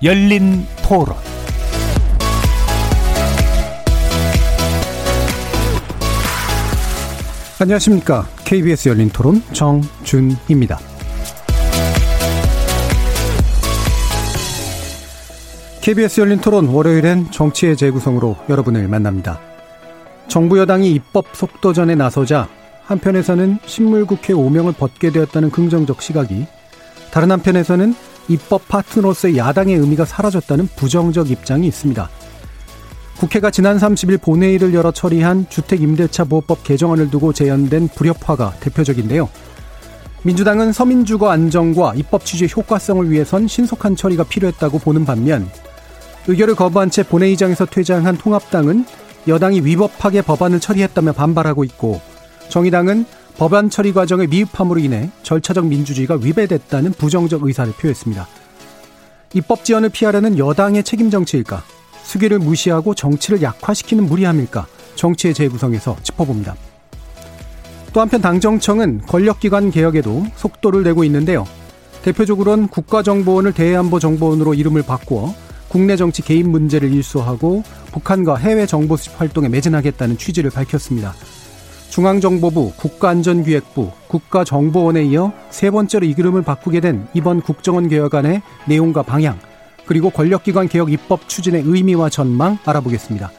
열린 토론 안녕하십니까. KBS 열린 토론 정준입니다. KBS 열린 토론 월요일엔 정치의 재구성으로 여러분을 만납니다. 정부 여당이 입법 속도전에 나서자 한편에서는 신물국회 5명을 벗게 되었다는 긍정적 시각이 다른 한편에서는 입법 파트너로서의 야당의 의미가 사라졌다는 부정적 입장이 있습니다. 국회가 지난 30일 본회의를 열어 처리한 주택임대차 보호법 개정안을 두고 재연된 불협화가 대표적인데요. 민주당은 서민주거 안정과 입법 취지 효과성을 위해선 신속한 처리가 필요했다고 보는 반면 의결을 거부한 채 본회의장에서 퇴장한 통합당은 여당이 위법하게 법안을 처리했다며 반발하고 있고 정의당은 법안 처리 과정의 미흡함으로 인해 절차적 민주주의가 위배됐다는 부정적 의사를 표했습니다. 입법 지원을 피하려는 여당의 책임 정치일까? 수기를 무시하고 정치를 약화시키는 무리함일까? 정치의 재구성에서 짚어봅니다. 또 한편 당정청은 권력기관 개혁에도 속도를 내고 있는데요. 대표적으로는 국가정보원을 대외안보정보원으로 이름을 바꾸어 국내 정치 개입 문제를 일소하고 북한과 해외 정보 수집 활동에 매진하겠다는 취지를 밝혔습니다. 중앙정보부, 국가안전기획부, 국가정보원에 이어 세 번째로 이름을 바꾸게 된 이번 국정원 개혁안의 내용과 방향, 그리고 권력기관 개혁 입법 추진의 의미와 전망 알아보겠습니다.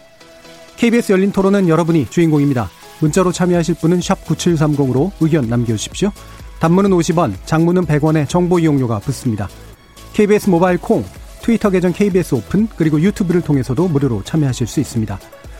KBS 열린 토론은 여러분이 주인공입니다. 문자로 참여하실 분은 9730으로 의견 남겨주십시오. 단문은 50원, 장문은 100원의 정보 이용료가 붙습니다. KBS 모바일 콩, 트위터 계정 KBS 오픈, 그리고 유튜브를 통해서도 무료로 참여하실 수 있습니다.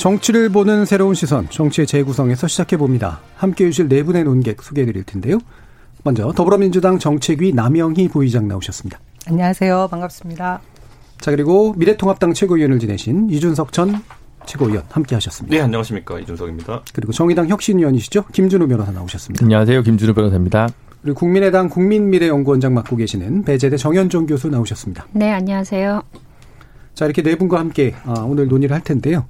정치를 보는 새로운 시선, 정치의 재구성에서 시작해 봅니다. 함께 해주실 네 분의 논객 소개해 드릴 텐데요. 먼저 더불어민주당 정책위 남영희 부의장 나오셨습니다. 안녕하세요. 반갑습니다. 자 그리고 미래통합당 최고위원을 지내신 이준석 전 최고위원 함께 하셨습니다. 네, 안녕하십니까. 이준석입니다. 그리고 정의당 혁신위원이시죠. 김준우 변호사 나오셨습니다. 안녕하세요. 김준우 변호사입니다. 그리고 국민의당 국민미래연구원장 맡고 계시는 배재대 정현종 교수 나오셨습니다. 네, 안녕하세요. 자, 이렇게 네 분과 함께 아, 오늘 논의를 할 텐데요.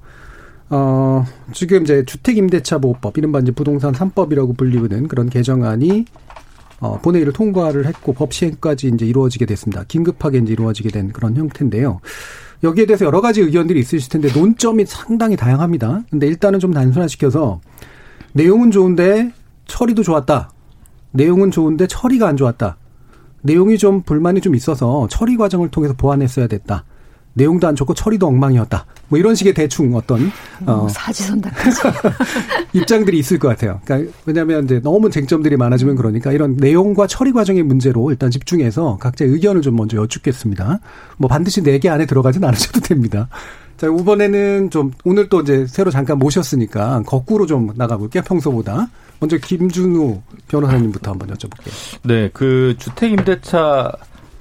어, 지금 이제 주택임대차보호법, 이른바 이제 부동산 3법이라고 불리우는 그런 개정안이 어, 본회의를 통과를 했고 법 시행까지 이제 이루어지게 됐습니다. 긴급하게 이제 이루어지게 된 그런 형태인데요. 여기에 대해서 여러 가지 의견들이 있으실 텐데 논점이 상당히 다양합니다. 근데 일단은 좀 단순화시켜서 내용은 좋은데 처리도 좋았다. 내용은 좋은데 처리가 안 좋았다. 내용이 좀 불만이 좀 있어서 처리 과정을 통해서 보완했어야 됐다. 내용도 안 좋고 처리도 엉망이었다. 뭐 이런 식의 대충 어떤 어, 사지선다까지 입장들이 있을 것 같아요. 그러니까 왜냐하면 이제 너무 쟁점들이 많아지면 그러니까 이런 내용과 처리 과정의 문제로 일단 집중해서 각자 의견을 좀 먼저 여쭙겠습니다. 뭐 반드시 네 개 안에 들어가진 않으셔도 됩니다. 자, 이번에는 좀 오늘 또 이제 새로 잠깐 모셨으니까 거꾸로 좀 나가볼게요. 평소보다. 먼저 김준우 변호사님부터 한번 여쭤볼게요. 네, 그 주택임대차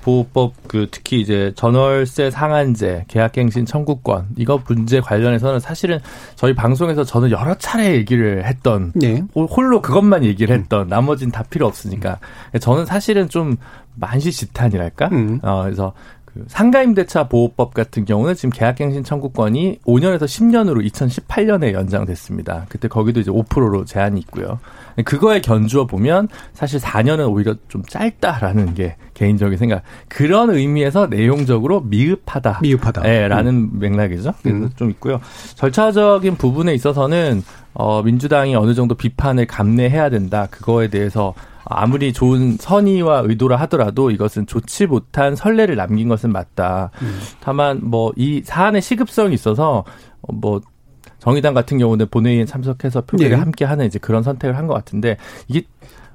보호법 그 특히 이제 전월세 상한제, 계약갱신 청구권 이거 문제 관련해서는 사실은 저희 방송에서 저는 여러 차례 얘기를 했던 네. 홀로 그것만 얘기를 했던 나머지는 다 필요 없으니까 저는 사실은 좀 만시지탄이랄까. 음. 어 그래서 그 상가임대차 보호법 같은 경우는 지금 계약갱신 청구권이 5년에서 10년으로 2018년에 연장됐습니다. 그때 거기도 이제 5%로 제한이 있고요. 그거에 견주어 보면 사실 4년은 오히려 좀 짧다라는 게 개인적인 생각. 그런 의미에서 내용적으로 미흡하다. 미흡하다. 예, 라는 음. 맥락이죠. 음. 좀 있고요. 절차적인 부분에 있어서는 어 민주당이 어느 정도 비판을 감내해야 된다. 그거에 대해서 아무리 좋은 선의와 의도라 하더라도 이것은 좋지 못한 선례를 남긴 것은 맞다. 음. 다만 뭐 이 사안의 시급성이 있어서 뭐 정의당 같은 경우는 본회의에 참석해서 표결에 네. 함께 하는 이제 그런 선택을 한 것 같은데 이게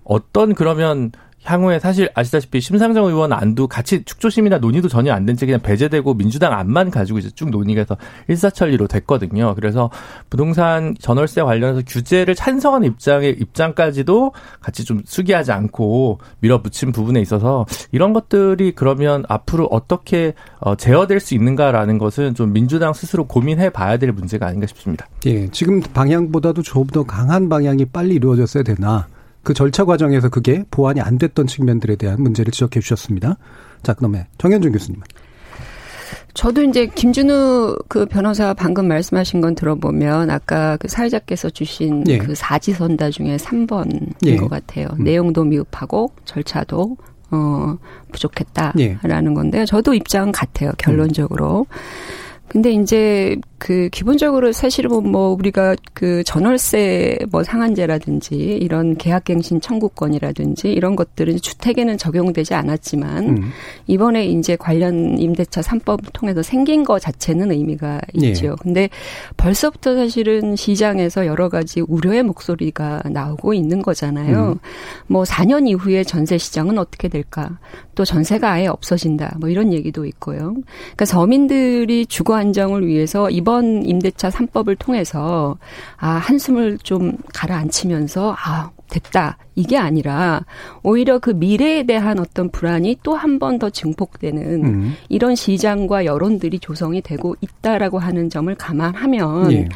어떤 그러면 향후에 사실 아시다시피 심상정 의원 안도 같이 축조심이나 논의도 전혀 안 된 채 그냥 배제되고 민주당 안만 가지고 이제 쭉 논의가 해서 일사천리로 됐거든요. 그래서 부동산 전월세 관련해서 규제를 찬성하는 입장의 입장까지도 같이 좀 수기하지 않고 밀어붙인 부분에 있어서 이런 것들이 그러면 앞으로 어떻게 어, 제어될 수 있는가라는 것은 좀 민주당 스스로 고민해 봐야 될 문제가 아닌가 싶습니다. 예, 지금 방향보다도 조금 더 강한 방향이 빨리 이루어졌어야 되나 그 절차 과정에서 그게 보완이 안 됐던 측면들에 대한 문제를 지적해 주셨습니다. 자, 그다음에 정현준 교수님. 저도 이제 김준우 그 변호사 방금 말씀하신 건 들어보면 아까 그 사회자께서 주신 예. 그 사지선다 중에 3번인 예. 것 같아요. 음. 내용도 미흡하고 절차도 어 부족했다라는 예. 건데 저도 입장은 같아요. 결론적으로. 음. 근데 이제 그 기본적으로 사실은 뭐 우리가 그 전월세 뭐 상한제라든지 이런 계약갱신 청구권이라든지 이런 것들은 주택에는 적용되지 않았지만 음. 이번에 이제 관련 임대차 3법을 통해서 생긴 거 자체는 의미가 있죠. 예. 근데 벌써부터 사실은 시장에서 여러 가지 우려의 목소리가 나오고 있는 거잖아요. 음. 뭐 4년 이후에 전세 시장은 어떻게 될까? 또 전세가 아예 없어진다. 뭐 이런 얘기도 있고요. 그러니까 서민들이 주거 안정을 위해서 이 이번 임대차 3법을 통해서 아, 한숨을 좀 가라앉히면서 아, 됐다. 이게 아니라 오히려 그 미래에 대한 어떤 불안이 또 한 번 더 증폭되는 음. 이런 시장과 여론들이 조성이 되고 있다라고 하는 점을 감안하면 예.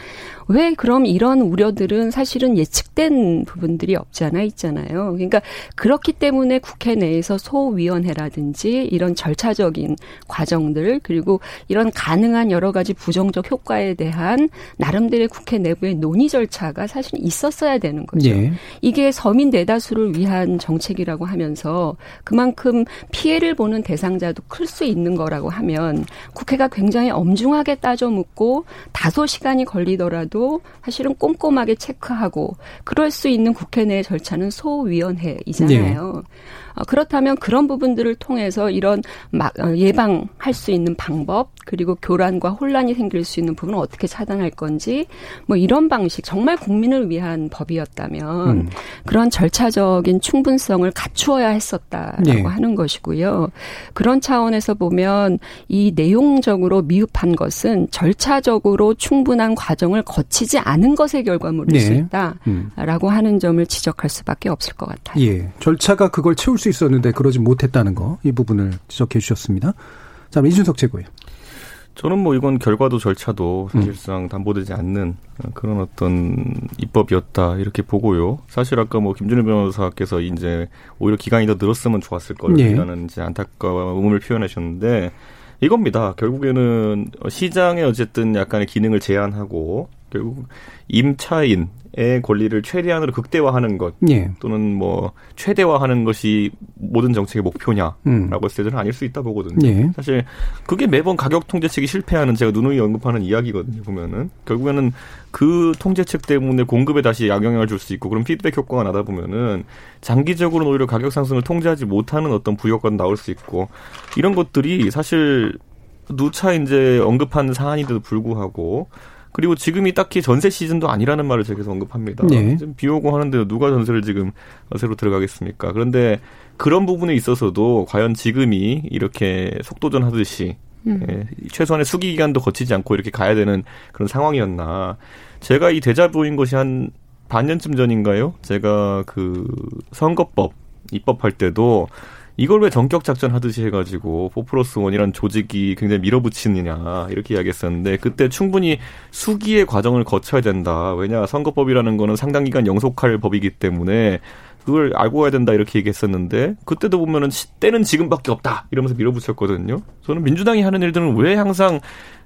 왜 그럼 이런 우려들은 사실은 예측된 부분들이 없지 않아 있잖아요. 그러니까 그렇기 때문에 국회 내에서 소위원회라든지 이런 절차적인 과정들 그리고 이런 가능한 여러 가지 부정적 효과에 대한 나름대로의 국회 내부의 논의 절차가 사실 있었어야 되는 거죠. 예. 이게 서민 대다수를 위한 정책이라고 하면서 그만큼 피해를 보는 대상자도 클 수 있는 거라고 하면 국회가 굉장히 엄중하게 따져 묻고 다소 시간이 걸리더라도 사실은 꼼꼼하게 체크하고 그럴 수 있는 국회 내 절차는 소위원회이잖아요. 네. 어, 그렇다면 그런 부분들을 통해서 이런 막 어, 예방할 수 있는 방법 그리고 교란과 혼란이 생길 수 있는 부분을 어떻게 차단할 건지 뭐 이런 방식 정말 국민을 위한 법이었다면 음. 그런 절차적인 충분성을 갖추어야 했었다라고 네. 하는 것이고요. 그런 차원에서 보면 이 내용적으로 미흡한 것은 절차적으로 충분한 과정을 거치지 않은 것의 결과물일 네. 수 있다라고 음. 하는 점을 지적할 수밖에 없을 것 같아요. 예. 절차가 그걸 채울 수 있었는데 그러지 못했다는 거 이 부분을 지적해 주셨습니다. 자, 이준석 최고요. 저는 뭐 이건 결과도 절차도 사실상 음. 담보되지 않는 그런 어떤 입법이었다 이렇게 보고요. 사실 아까 뭐 김준일 변호사께서 이제 오히려 기간이 더 늘었으면 좋았을 거라는 예. 이제 안타까움을 표현하셨는데 이겁니다. 결국에는 시장에 어쨌든 약간의 기능을 제한하고 결국 임차인 의 권리를 최대한으로 극대화하는 것 예. 또는 뭐 최대화하는 것이 모든 정책의 목표냐라고 음. 했을 때는 아닐 수 있다 보거든요. 예. 사실 그게 매번 가격 통제책이 실패하는 제가 누누이 언급하는 이야기거든요. 보면은 결국에는 그 통제책 때문에 공급에 다시 악영향을 줄 수 있고 그런 피드백 효과가 나다 보면은 장기적으로는 오히려 가격 상승을 통제하지 못하는 어떤 부효과도 나올 수 있고 이런 것들이 사실 누차 이제 언급한 사안인데도 불구하고 그리고 지금이 딱히 전세 시즌도 아니라는 말을 제가 계속 언급합니다. 네. 지금 비 오고 하는데 누가 전세를 지금 새로 들어가겠습니까? 그런데 그런 부분에 있어서도 과연 지금이 이렇게 속도전 하듯이 음. 예, 최소한의 수기 기간도 거치지 않고 이렇게 가야 되는 그런 상황이었나. 제가 이 대자보인 것이 한 반년쯤 전인가요? 제가 그 선거법 입법할 때도 이걸 왜 전격 작전 하듯이 해가지고 4 플러스 원이란 조직이 굉장히 밀어붙이느냐 이렇게 이야기했었는데 그때 충분히 수기의 과정을 거쳐야 된다. 왜냐 선거법이라는 거는 상당 기간 영속할 법이기 때문에 그걸 알고 가야 된다 이렇게 얘기했었는데 그때도 보면은 때는 지금밖에 없다 이러면서 밀어붙였거든요. 저는 민주당이 하는 일들은 왜 항상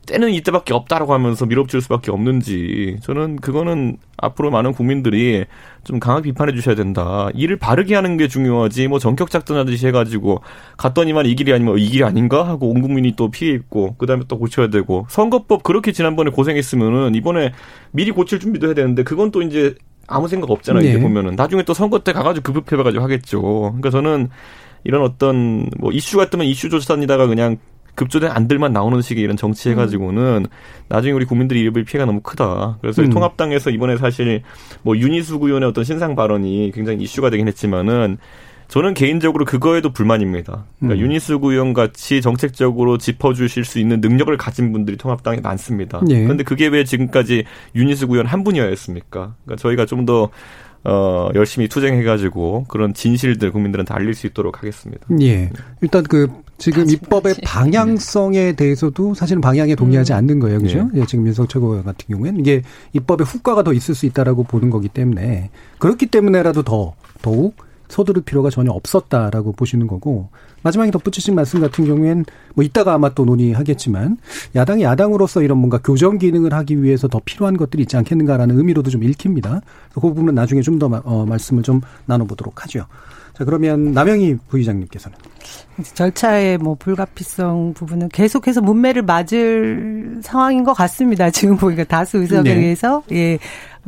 때는 이때밖에 없다라고 하면서 밀어붙일 수밖에 없는지 저는 그거는 앞으로 많은 국민들이 좀 강하게 비판해 주셔야 된다. 일을 바르게 하는 게 중요하지 뭐 전격 작전하듯이 해가지고 갔더니만 이 길이 아니면 이 길이 아닌가 하고 온 국민이 또 피해 입고 그다음에 또 고쳐야 되고 선거법 그렇게 지난번에 고생했으면은 이번에 미리 고칠 준비도 해야 되는데 그건 또 이제 아무 생각 없잖아요. 네. 이제 보면은 나중에 또 선거 때 가가지고 급급해가지고 하겠죠. 그러니까 저는 이런 어떤 뭐 이슈가 뜨면 이슈 조사단이다가 그냥 급조된 안들만 나오는 식의 이런 정치 해가지고는 음. 나중에 우리 국민들이 입을 피해가 너무 크다. 그래서 음. 통합당에서 이번에 사실 뭐 윤희수 의원의 어떤 신상 발언이 굉장히 이슈가 되긴 했지만은 저는 개인적으로 그거에도 불만입니다. 그러니까 음. 유니스 구 의원 같이 정책적으로 짚어주실 수 있는 능력을 가진 분들이 통합당에 많습니다. 예. 그런데 그게 왜 지금까지 유니스 구 의원 한 분이었습니까? 그러니까 저희가 좀더 어, 열심히 투쟁해가지고 그런 진실들 국민들한테 알릴 수 있도록 하겠습니다. 예. 일단 그 지금 입법의 방향성에 대해서도 사실은 방향에 동의하지 음. 않는 거예요. 그죠? 예. 예, 지금 윤석 최고위원 같은 경우에는 이게 입법의 후과가 더 있을 수 있다라고 보는 거기 때문에 그렇기 때문에라도 더, 더욱 서두를 필요가 전혀 없었다라고 보시는 거고 마지막에 덧붙이신 말씀 같은 경우엔 뭐 이따가 아마 또 논의하겠지만 야당이 야당으로서 이런 뭔가 교정 기능을 하기 위해서 더 필요한 것들이 있지 않겠는가라는 의미로도 좀 읽힙니다. 그 부분은 나중에 좀더 어, 말씀을 좀 나눠보도록 하죠. 자 그러면 남영희 부의장님께서는 절차의 뭐 불가피성 부분은 계속해서 문매를 맞을 상황인 것 같습니다. 지금 보니까 다수 의석에 네. 의해서 예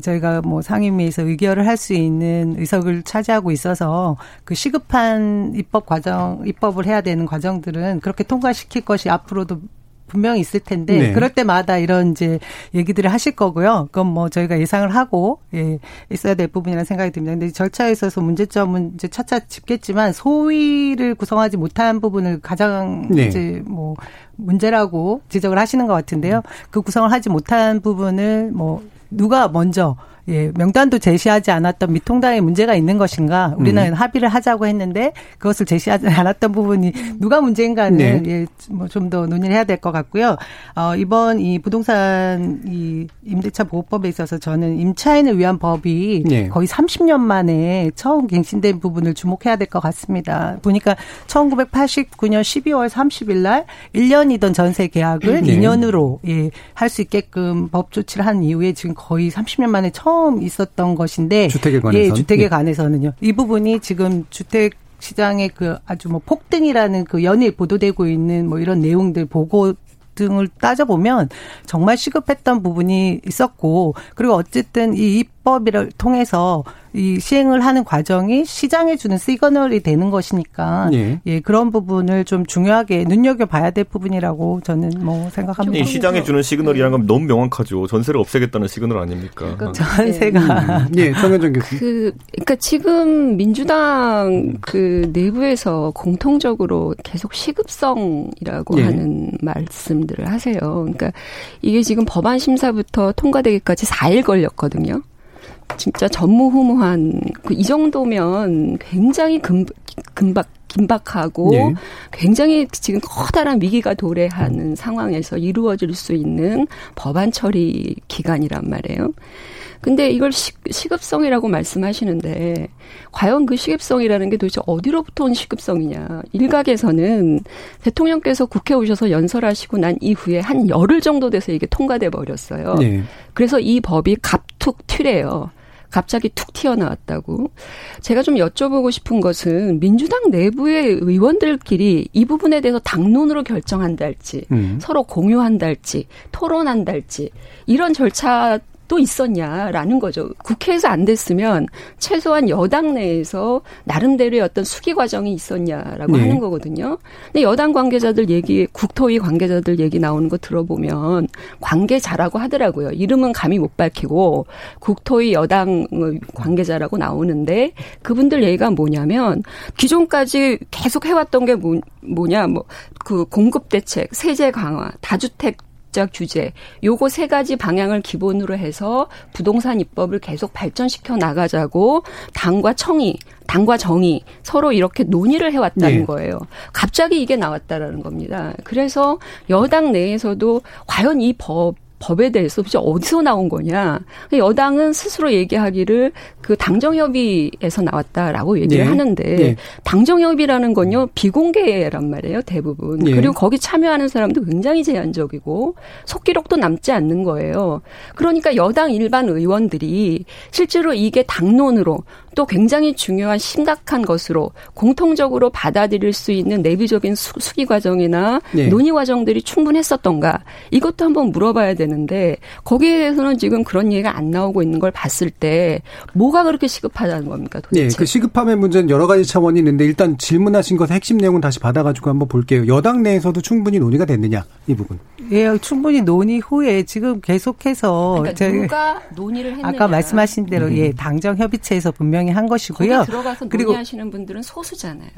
저희가 뭐 상임위에서 의결을 할 수 있는 의석을 차지하고 있어서 그 시급한 입법 과정, 입법을 해야 되는 과정들은 그렇게 통과시킬 것이 앞으로도 분명히 있을 텐데 네. 그럴 때마다 이런 이제 얘기들을 하실 거고요. 그건 뭐 저희가 예상을 하고 예, 있어야 될 부분이라는 생각이 듭니다. 근데 절차에 있어서 문제점은 이제 차차 짚겠지만 소위를 구성하지 못한 부분을 가장 네. 이제 뭐 문제라고 지적을 하시는 것 같은데요. 그 구성을 하지 못한 부분을 뭐 누가 먼저 예, 명단도 제시하지 않았던 미통당에 문제가 있는 것인가? 우리는 음. 합의를 하자고 했는데 그것을 제시하지 않았던 부분이 누가 문제인가는 네. 예, 뭐 좀 더 논의를 해야 될 것 같고요. 어, 이번 이 부동산 이 임대차 보호법에 있어서 저는 임차인을 위한 법이 네. 거의 30년 만에 처음 갱신된 부분을 주목해야 될 것 같습니다. 보니까 1989년 12월 30일 날 1년이던 전세 계약을 네. 2년으로 예, 할 수 있게끔 법 조치를 한 이후에 지금 거의 30년 만에 처음 처음 있었던 것인데 주택에 관해서 예, 주택에 예. 관해서는요. 이 부분이 지금 주택 시장의 그 아주 뭐 폭등이라는 그 연일 보도되고 있는 뭐 이런 내용들 보고 등을 따져보면 정말 시급했던 부분이 있었고 그리고 어쨌든 이 입법을 통해서 이 시행을 하는 과정이 시장에 주는 시그널이 되는 것이니까 예. 예 그런 부분을 좀 중요하게 눈여겨 봐야 될 부분이라고 저는 뭐 생각합니다. 시장에 주는 시그널이란 건 너무 명확하죠. 전세를 없애겠다는 시그널 아닙니까? 그러니까 전세가 음. 예, 정현정 교수님. 그 그러니까 지금 민주당 그 내부에서 공통적으로 계속 시급성이라고 예. 하는 말씀들을 하세요. 그러니까 이게 지금 법안 심사부터 통과되기까지 4일 걸렸거든요. 진짜 전무후무한 그 이 정도면 굉장히 금, 금박 긴박하고 네. 굉장히 지금 커다란 위기가 도래하는 상황에서 이루어질 수 있는 법안 처리 기간이란 말이에요. 근데 이걸 시, 시급성이라고 말씀하시는데 과연 그 시급성이라는 게 도대체 어디로부터 온 시급성이냐. 일각에서는 대통령께서 국회 오셔서 연설하시고 난 이후에 한 열흘 정도 돼서 이게 통과돼 버렸어요. 네. 그래서 이 법이 갑툭 튀래요. 갑자기 툭 튀어나왔다고. 제가 좀 여쭤보고 싶은 것은 민주당 내부의 의원들끼리 이 부분에 대해서 당론으로 결정한달지, 음. 서로 공유한달지, 토론한달지, 이런 절차 또 있었냐라는 거죠. 국회에서 안 됐으면 최소한 여당 내에서 나름대로의 어떤 수기 과정이 있었냐라고 네. 하는 거거든요. 근데 여당 관계자들 얘기, 국토위 관계자들 얘기 나오는 거 들어보면 관계자라고 하더라고요. 이름은 감히 못 밝히고 국토위 여당 관계자라고 나오는데 그분들 얘기가 뭐냐면 기존까지 계속 해왔던 게 뭐, 뭐냐, 뭐, 그 공급 대책, 세제 강화, 다주택 법적 규제 요거 세 가지 방향을 기본으로 해서 부동산 입법을 계속 발전시켜 나가자고 당과 청이 당과 정이 서로 이렇게 논의를 해왔다는 네. 거예요. 갑자기 이게 나왔다라는 겁니다. 그래서 여당 내에서도 과연 이 법 법에 대해서 도대체 어디서 나온 거냐. 여당은 스스로 얘기하기를 그 당정협의에서 나왔다라고 얘기를 네. 하는데 네. 당정협의라는 건요 비공개란 말이에요 대부분. 네. 그리고 거기 참여하는 사람도 굉장히 제한적이고 속기록도 남지 않는 거예요. 그러니까 여당 일반 의원들이 실제로 이게 당론으로 또 굉장히 중요한 심각한 것으로 공통적으로 받아들일 수 있는 내부적인 수, 기 과정이나 네. 논의 과정들이 충분했었던가 이것도 한번 물어봐야 되는. 있는데 거기에 대해서는 지금 그런 얘기가 안 나오고 있는 걸 봤을 때 뭐가 그렇게 시급하다는 겁니까 도대체? 네, 그 시급함의 문제는 여러 가지 차원이 있는데 일단 질문하신 것의 핵심 내용은 다시 받아가지고 한번 볼게요. 여당 내에서도 충분히 논의가 됐느냐 이 부분. 예, 충분히 논의 후에 지금 계속해서 그러니까 누가 논의를 했느냐. 아까 말씀하신 대로 음. 예, 당정 협의체에서 분명히 한 것이고요. 들어가서 논의하시는 분들은 소수잖아요.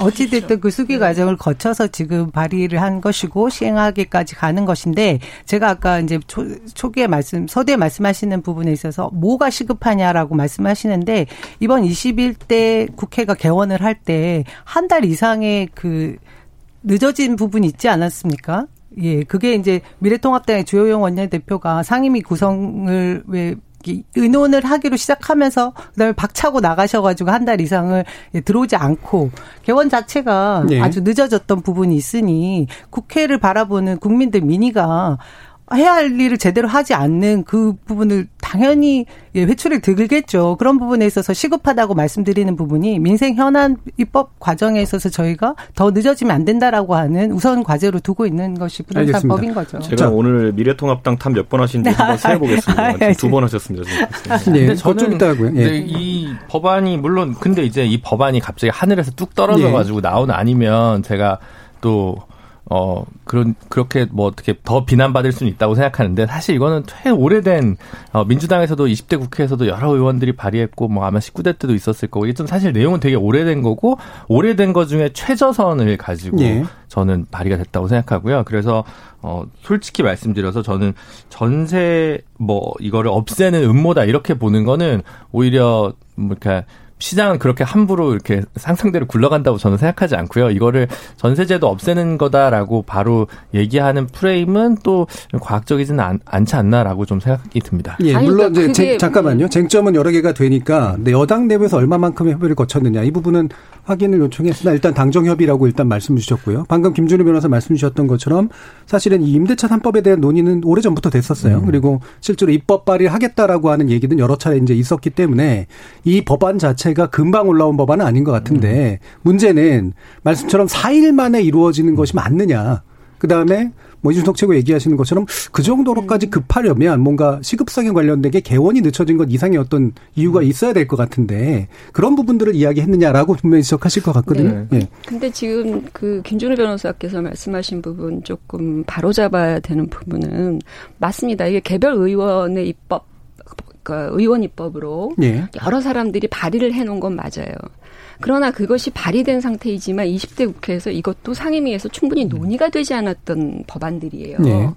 어찌됐든. 그 수기 네. 과정을 거쳐서 지금 발의를 한 것이고 시행하기까지 가는 것인데 제가 아까 이제 초, 초기에 말씀 서두에 말씀하시는 부분에 있어서 뭐가 시급하냐라고 말씀하시는데 이번 21대 국회가 개원을 할 때 한 달 이상의 그 늦어진 부분이 있지 않았습니까? 예, 그게 이제 미래통합당의 주호영 원내대표가 상임위 구성을 왜 의논을 하기로 시작하면서 그다음에 박차고 나가셔가지고 한 달 이상을 들어오지 않고 개원 자체가 네. 아주 늦어졌던 부분이 있으니 국회를 바라보는 국민들 민의가 해야 할 일을 제대로 하지 않는 그 부분을 당연히 예, 회초리를 들겠죠. 그런 부분에 있어서 시급하다고 말씀드리는 부분이 민생 현안 입법 과정에 있어서 저희가 더 늦어지면 안 된다라고 하는 우선 과제로 두고 있는 것이 부동산 법인 거죠. 제가 자. 오늘 미래통합당 탓 몇 번 하신지 한번 세보겠습니다. 두 번 하셨습니다. 지금. 네, 저는 있다고요. 예. 이 법안이 물론 근데 이제 이 법안이 갑자기 하늘에서 뚝 떨어져 가지고 네. 나온 아니면 제가 또 어, 그런, 그렇게 뭐 어떻게 더 비난받을 수는 있다고 생각하는데 사실 이거는 꽤 오래된, 어, 민주당에서도 20대 국회에서도 여러 의원들이 발의했고 뭐 아마 19대 때도 있었을 거고 이게 좀 사실 내용은 되게 오래된 거고 오래된 것 중에 최저선을 가지고 예. 저는 발의가 됐다고 생각하고요. 그래서, 어, 솔직히 말씀드려서 저는 전세 뭐 이거를 없애는 음모다 이렇게 보는 거는 오히려 뭐 이렇게 시장은 그렇게 함부로 이렇게 상상대로 굴러간다고 저는 생각하지 않고요. 이거를 전세제도 없애는 거다라고 바로 얘기하는 프레임은 또 과학적이지는 않, 않지 않나라고 좀 생각이 듭니다. 예, 아니, 물론 그러니까 이제 쟁, 잠깐만요. 쟁점은 여러 개가 되니까 근데 여당 내부에서 얼마만큼의 협의를 거쳤느냐 이 부분은 확인을 요청했으나 일단 당정 협의라고 일단 말씀 주셨고요. 방금 김준우 변호사 말씀 주셨던 것처럼 사실은 이 임대차 3법에 대한 논의는 오래 전부터 됐었어요. 음. 그리고 실제로 입법 발의하겠다라고 하는 얘기는 여러 차례 이제 있었기 때문에 이 법안 자체가 금방 올라온 법안은 아닌 것 같은데 음. 문제는 말씀처럼 4일 만에 이루어지는 것이 맞느냐. 그 다음에 뭐 이준석 최고 얘기하시는 것처럼 그 정도로까지 음. 급하려면 뭔가 시급성에 관련된 게 개원이 늦춰진 것 이상의 어떤 이유가 음. 있어야 될 것 같은데 그런 부분들을 이야기했느냐라고 분명히 지적하실 것 같거든요. 네. 예. 근데 지금 그 김준우 변호사께서 말씀하신 부분 조금 바로잡아야 되는 부분은 맞습니다. 이게 개별 의원의 입법 그러니까 의원 입법으로 예. 여러 사람들이 발의를 해놓은 건 맞아요. 그러나 그것이 발의된 상태이지만 20대 국회에서 이것도 상임위에서 충분히 논의가 되지 않았던 법안들이에요. 네.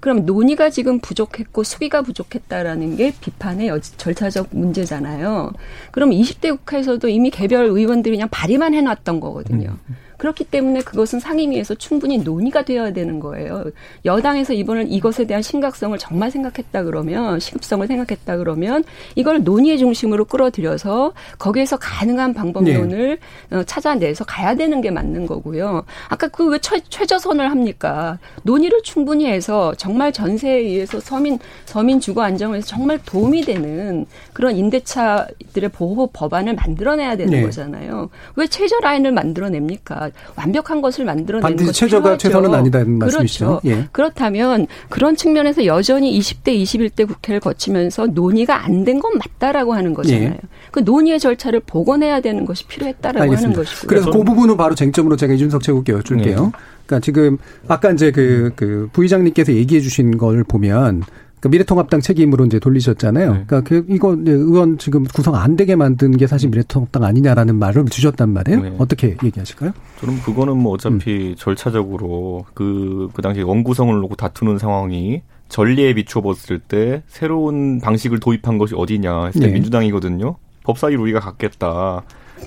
그럼 논의가 지금 부족했고 수기가 부족했다라는 게 비판의 절차적 문제잖아요. 그럼 20대 국회에서도 이미 개별 의원들이 그냥 발의만 해놨던 거거든요. 음. 그렇기 때문에 그것은 상임위에서 충분히 논의가 되어야 되는 거예요. 여당에서 이번은 이것에 대한 심각성을 정말 생각했다 그러면 시급성을 생각했다 그러면 이걸 논의의 중심으로 끌어들여서 거기에서 가능한 방법론을 네. 어, 찾아내서 가야 되는 게 맞는 거고요. 아까 그 왜 최저선을 합니까? 논의를 충분히 해서 정말 전세에 의해서 서민 서민 주거 안정에서 정말 도움이 되는 그런 임대차들의 보호 법안을 만들어내야 되는 네. 거잖아요. 왜 최저 라인을 만들어냅니까? 완벽한 것을 만들어내는 반드시 최저가 최선은 아니다는 말씀이시죠. 그렇죠. 예. 그렇다면 그런 측면에서 여전히 20대, 21대 국회를 거치면서 논의가 안 된 건 맞다라고 하는 거잖아요. 예. 그 논의의 절차를 복원해야 되는 것이 필요했다라고 알겠습니다. 하는 것이고요. 그래서 그 부분은 바로 쟁점으로 제가 이준석 최고께 여쭐게요. 네. 그러니까 지금 아까 이제 그, 그 부의장님께서 얘기해 주신 걸 보면 그 미래통합당 책임으로 이제 돌리셨잖아요. 네. 그러니까 그 이거 의원 지금 구성 안 되게 만든 게 사실 미래통합당 아니냐라는 말을 주셨단 말이에요. 네. 어떻게 얘기하실까요? 저는 그거는 뭐 어차피 음. 절차적으로 그, 그 당시 원구성을 놓고 다투는 상황이 전리에 비춰봤을 때 새로운 방식을 도입한 것이 어디냐 했을 때 네. 민주당이거든요. 법사위로 우리가 갖겠다.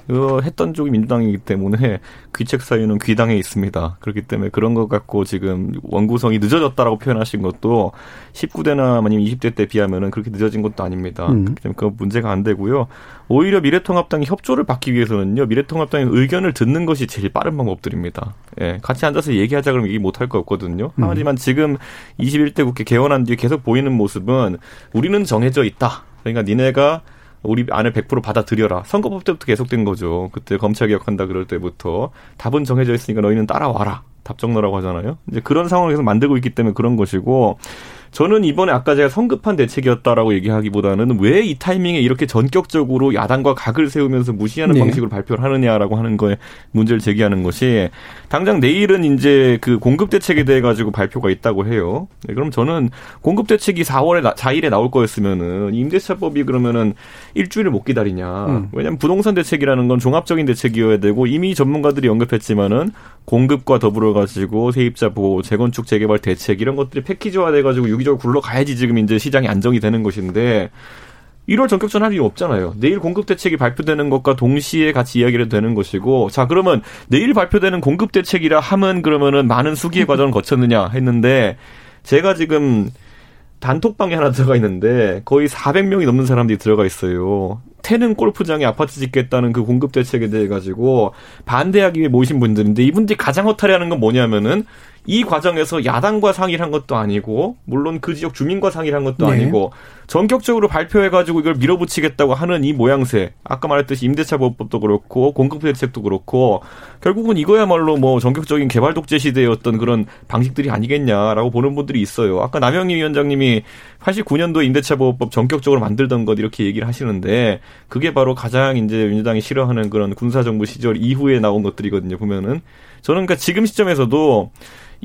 그 했던 쪽이 민주당이기 때문에 귀책 사유는 귀당에 있습니다. 그렇기 때문에 그런 것 갖고 지금 원구성이 늦어졌다라고 표현하신 것도 19대나 아니면 20대 때 비하면은 그렇게 늦어진 것도 아닙니다. 음. 그렇기 때문에 그 문제가 안 되고요. 오히려 미래통합당이 협조를 받기 위해서는요. 미래통합당의 의견을 듣는 것이 제일 빠른 방법들입니다. 예, 같이 앉아서 얘기하자 그러면 얘기 못할 거 없거든요. 음. 하지만 지금 21대 국회 개원한 뒤에 계속 보이는 모습은 우리는 정해져 있다. 그러니까 니네가 우리 안을 100% 받아들여라. 선거법 때부터 계속된 거죠. 그때 검찰 개혁한다 그럴 때부터 답은 정해져 있으니까 너희는 따라와라. 답정너라고 하잖아요. 이제 그런 상황을 계속 만들고 있기 때문에 그런 것이고 저는 이번에 아까 제가 성급한 대책이었다라고 얘기하기보다는 왜 이 타이밍에 이렇게 전격적으로 야당과 각을 세우면서 무시하는 네. 방식으로 발표를 하느냐라고 하는 거에 문제를 제기하는 것이 당장 내일은 이제 그 공급 대책에 대해 가지고 발표가 있다고 해요. 네, 그럼 저는 공급 대책이 4월에 4일에 나올 거였으면은 임대차법이 그러면은 일주일을 못 기다리냐. 음. 왜냐하면 부동산 대책이라는 건 종합적인 대책이어야 되고 이미 전문가들이 언급했지만은 공급과 더불어 가지고 세입자 보호, 재건축 재개발 대책 이런 것들이 패키지화 돼 가지고 유기적으로 굴러가야지 지금 이제 시장이 안정이 되는 것인데 1월 전격전 할 이유 없잖아요. 내일 공급 대책이 발표되는 것과 동시에 같이 이야기를 되는 것이고, 자 그러면 내일 발표되는 공급 대책이라 하면 그러면은 많은 수기의 과정을 거쳤느냐 했는데 제가 지금 단톡방에 하나 들어가 있는데 거의 400명이 넘는 사람들이 들어가 있어요. 태는 골프장에 아파트 짓겠다는 그 공급 대책에 대해 가지고 반대하기 위해 모이신 분들인데 이분들이 가장 허탈해하는 건 뭐냐면은 이 과정에서 야당과 상의를 한 것도 아니고 물론 그 지역 주민과 상의를 한 것도 네. 아니고 전격적으로 발표해가지고 이걸 밀어붙이겠다고 하는 이 모양새 아까 말했듯이 임대차 보호법도 그렇고 공급 대책도 그렇고 결국은 이거야말로 뭐 전격적인 개발 독재 시대의 어떤 그런 방식들이 아니겠냐라고 보는 분들이 있어요. 아까 남영희 위원장님이 89년도 임대차 보호법 전격적으로 만들던 것 이렇게 얘기를 하시는데 그게 바로 가장 이제 민주당이 싫어하는 그런 군사 정부 시절 이후에 나온 것들이거든요. 보면은 저는 그러니까 지금 시점에서도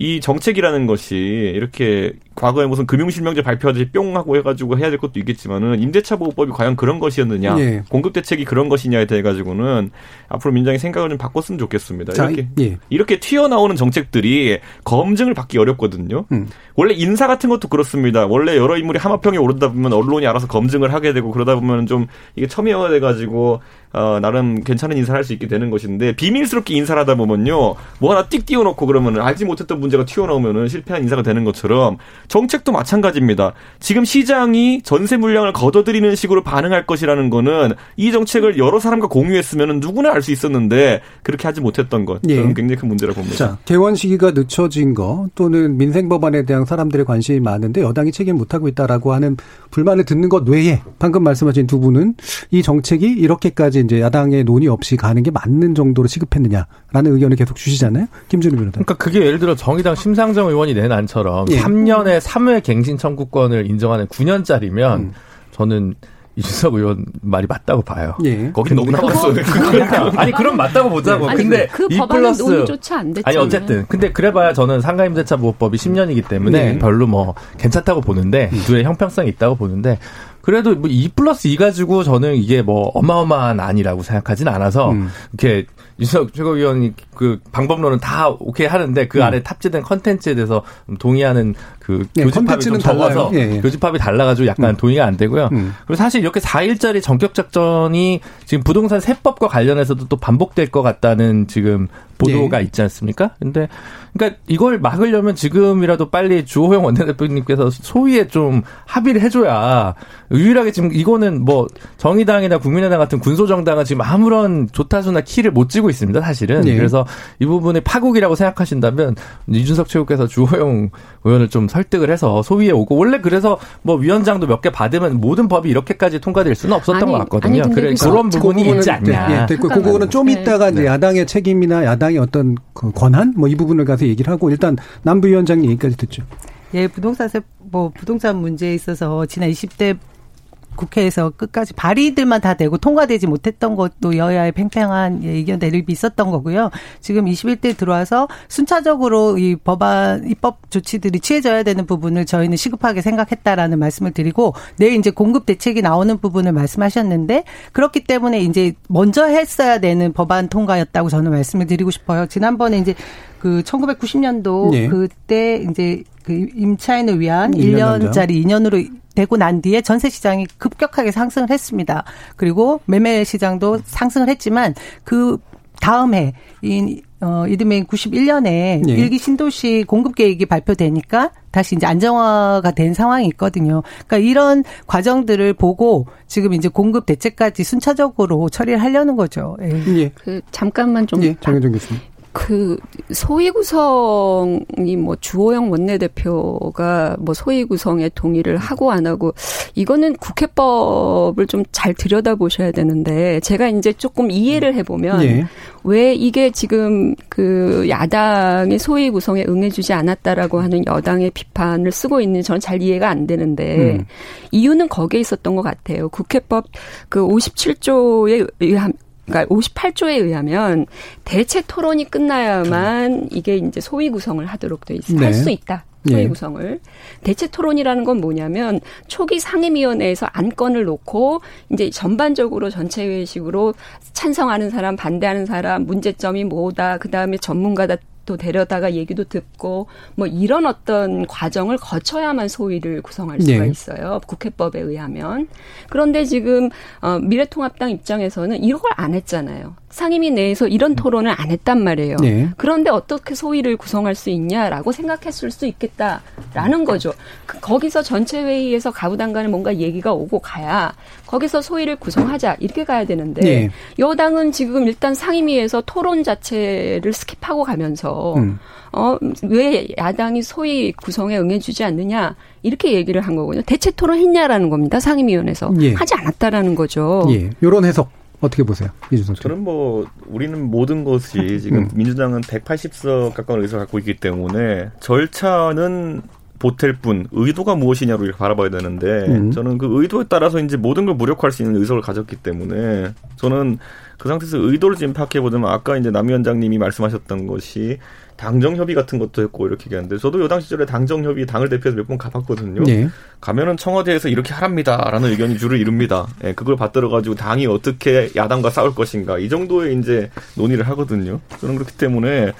이 정책이라는 것이 이렇게 과거에 무슨 금융실명제 발표하듯이 뿅 하고 해가지고 해야 될 것도 있겠지만은 임대차 보호법이 과연 그런 것이었느냐, 예. 공급 대책이 그런 것이냐에 대해 가지고는 앞으로 민주당이 생각을 좀 바꿨으면 좋겠습니다. 자, 이렇게 예. 이렇게 튀어나오는 정책들이 검증을 받기 어렵거든요. 음. 원래 인사 같은 것도 그렇습니다. 원래 여러 인물이 하마평에 오르다 보면 언론이 알아서 검증을 하게 되고 그러다 보면 좀 이게 첨예화돼 가지고 어, 나름 괜찮은 인사를 할 수 있게 되는 것인데 비밀스럽게 인사를 하다 보면요 뭐 하나 띡 띄워놓고 그러면은 알지 못했던 문제가 튀어나오면은 실패한 인사가 되는 것처럼 정책도 마찬가지입니다. 지금 시장이 전세 물량을 걷어들이는 식으로 반응할 것이라는 거는 이 정책을 여러 사람과 공유했으면 누구나 알 수 있었는데 그렇게 하지 못했던 것. 예. 저는 굉장히 큰 문제라고 봅니다. 자, 개원 시기가 늦춰진 거 또는 민생 법안에 대한 사람들의 관심이 많은데 여당이 책임 못하고 있다라고 하는 불만을 듣는 것 외에 방금 말씀하신 두 분은 이 정책이 이렇게까지 이제 야당의 논의 없이 가는 게 맞는 정도로 시급했느냐라는 의견을 계속 주시잖아요. 김준우 변호사. 그러니까 그게 예를 들어 정의당 심상정 의원이 낸 안처럼 예. 3년에 3회 갱신 청구권을 인정하는 9년짜리면 음. 저는 이준석 의원 말이 맞다고 봐요. 예. 거기 너무 나왔어. 그러니까 아니 그럼 맞다고 보자고. 아니, 근데 그 법안은 논의조차 안 됐죠. 아니 어쨌든 근데 그래봐야 저는 상가임대차 보호법이 10년이기 때문에 네. 별로 뭐 괜찮다고 보는데 음. 둘의 형평성이 있다고 보는데 그래도 뭐 2 플러스 2 가지고 저는 이게 뭐 어마어마한 안이라고 생각하진 않아서 음. 이렇게 윤석 최고위원이 그 방법론은 다 오케이 하는데 그 음. 안에 탑재된 컨텐츠에 대해서 동의하는 그 네, 교집합이 좀 적어서 예, 예. 교집합이 달라가지고 약간 음. 동의가 안 되고요. 음. 그리고 사실 이렇게 4일짜리 전격 작전이 지금 부동산 세법과 관련해서도 또 반복될 것 같다는 지금 보도가 예. 있지 않습니까? 근데 그러니까 이걸 막으려면 지금이라도 빨리 주호영 원내대표님께서 소위에 좀 합의를 해줘야 유일하게 지금 이거는 뭐 정의당이나 국민의당 같은 군소정당은 지금 아무런 조타수나 키를 못 쥐고 있습니다. 사실은 네. 그래서 이 부분이 파국이라고 생각하신다면 이준석 최고께서 주호영 의원을 좀 설득을 해서 소위에 오고 원래 그래서 뭐 위원장도 몇 개 받으면 모든 법이 이렇게까지 통과될 수는 없었던 아니, 것 같거든요. 아니, 그래, 그런 부분이 그 있지 않냐. 네, 됐고 그 부분은 좀 이따가 네. 야당의 책임이나 야당의 어떤 그 권한 뭐 이 부분을 가서 얘기를 하고 일단 남부 위원장 얘기까지 듣죠. 예, 부동산 뭐 부동산 문제에 있어서 지난 20대 국회에서 끝까지 발의들만 다 되고 통과되지 못했던 것도 여야의 팽팽한 의견 대립이 있었던 거고요. 지금 21대 들어와서 순차적으로 이 법안 입법 조치들이 취해져야 되는 부분을 저희는 시급하게 생각했다라는 말씀을 드리고 내일 이제 공급 대책이 나오는 부분을 말씀하셨는데 그렇기 때문에 이제 먼저 했어야 되는 법안 통과였다고 저는 말씀을 드리고 싶어요. 지난번에 이제 그 1990년도 네. 그때 이제 그 임차인을 위한 1년짜리 2년으로 되고 난 뒤에 전세 시장이 급격하게 상승을 했습니다. 그리고 매매 시장도 상승을 했지만 그 다음 해, 이, 어, 이듬해 91년에 네. 일기 신도시 공급 계획이 발표되니까 다시 이제 안정화가 된 상황이 있거든요. 그러니까 이런 과정들을 보고 지금 이제 공급 대책까지 순차적으로 처리를 하려는 거죠. 예. 그 잠깐만 좀 예, 정혜정 교수님. 그 소위 구성이 뭐 주호영 원내대표가 뭐 소위 구성에 동의를 하고 안 하고 이거는 국회법을 좀 잘 들여다 보셔야 되는데 제가 이제 조금 이해를 해보면 네. 왜 이게 지금 그 야당의 소위 구성에 응해주지 않았다라고 하는 여당의 비판을 쓰고 있는지 저는 잘 이해가 안 되는데 음. 이유는 거기에 있었던 것 같아요. 국회법 그 57조에 의한 그러니까 58조에 의하면 대체 토론이 끝나야만 이게 이제 소위 구성을 하도록 돼 있어 네. 할수 있다. 소위 예. 구성을 대체 토론이라는 건 뭐냐면 초기 상임위원회에서 안건을 놓고 이제 전반적으로 전체 회의식으로 찬성하는 사람, 반대하는 사람, 문제점이 뭐다, 그 다음에 전문가다 또 데려다가 얘기도 듣고 뭐 이런 어떤 과정을 거쳐야만 소위를 구성할 수가 네. 있어요. 국회법에 의하면. 그런데 지금 어 미래통합당 입장에서는 이걸 안 했잖아요. 상임위 내에서 이런 토론을 안 했단 말이에요. 네. 그런데 어떻게 소위를 구성할 수 있냐라고 생각했을 수 있겠다라는 거죠. 그, 거기서 전체 회의에서 가부당 간에 뭔가 얘기가 오고 가야 거기서 소위를 구성하자 이렇게 가야 되는데 네. 여당은 지금 일단 상임위에서 토론 자체를 스킵하고 가면서 음. 어 왜 야당이 소위 구성에 응해주지 않느냐 이렇게 얘기를 한 거거든요. 대체 토론했냐라는 겁니다. 상임위원회에서 예. 하지 않았다라는 거죠. 예. 이런 해석 어떻게 보세요, 이준석 씨? 저는 뭐 우리는 모든 것이 지금 음. 민주당은 180석 가까운 의석을 갖고 있기 때문에 절차는 보탤 뿐 의도가 무엇이냐로 이렇게 바라봐야 되는데 음. 저는 그 의도에 따라서 이제 모든 걸 무력화할 수 있는 의석을 가졌기 때문에 저는 그 상태에서 의도를 지금 파악해 보자면 아까 이제 남 위원장님이 말씀하셨던 것이 당정 협의 같은 것도 했고 이렇게 얘기하는데 저도 여당 시절에 당정 협의 당을 대표해서 몇 번 가봤거든요. 네. 가면은 청와대에서 이렇게 하랍니다라는 의견이 주를 이룹니다. 예, 그걸 받들어 가지고 당이 어떻게 야당과 싸울 것인가 이 정도의 이제 논의를 하거든요. 저는 그렇기 때문에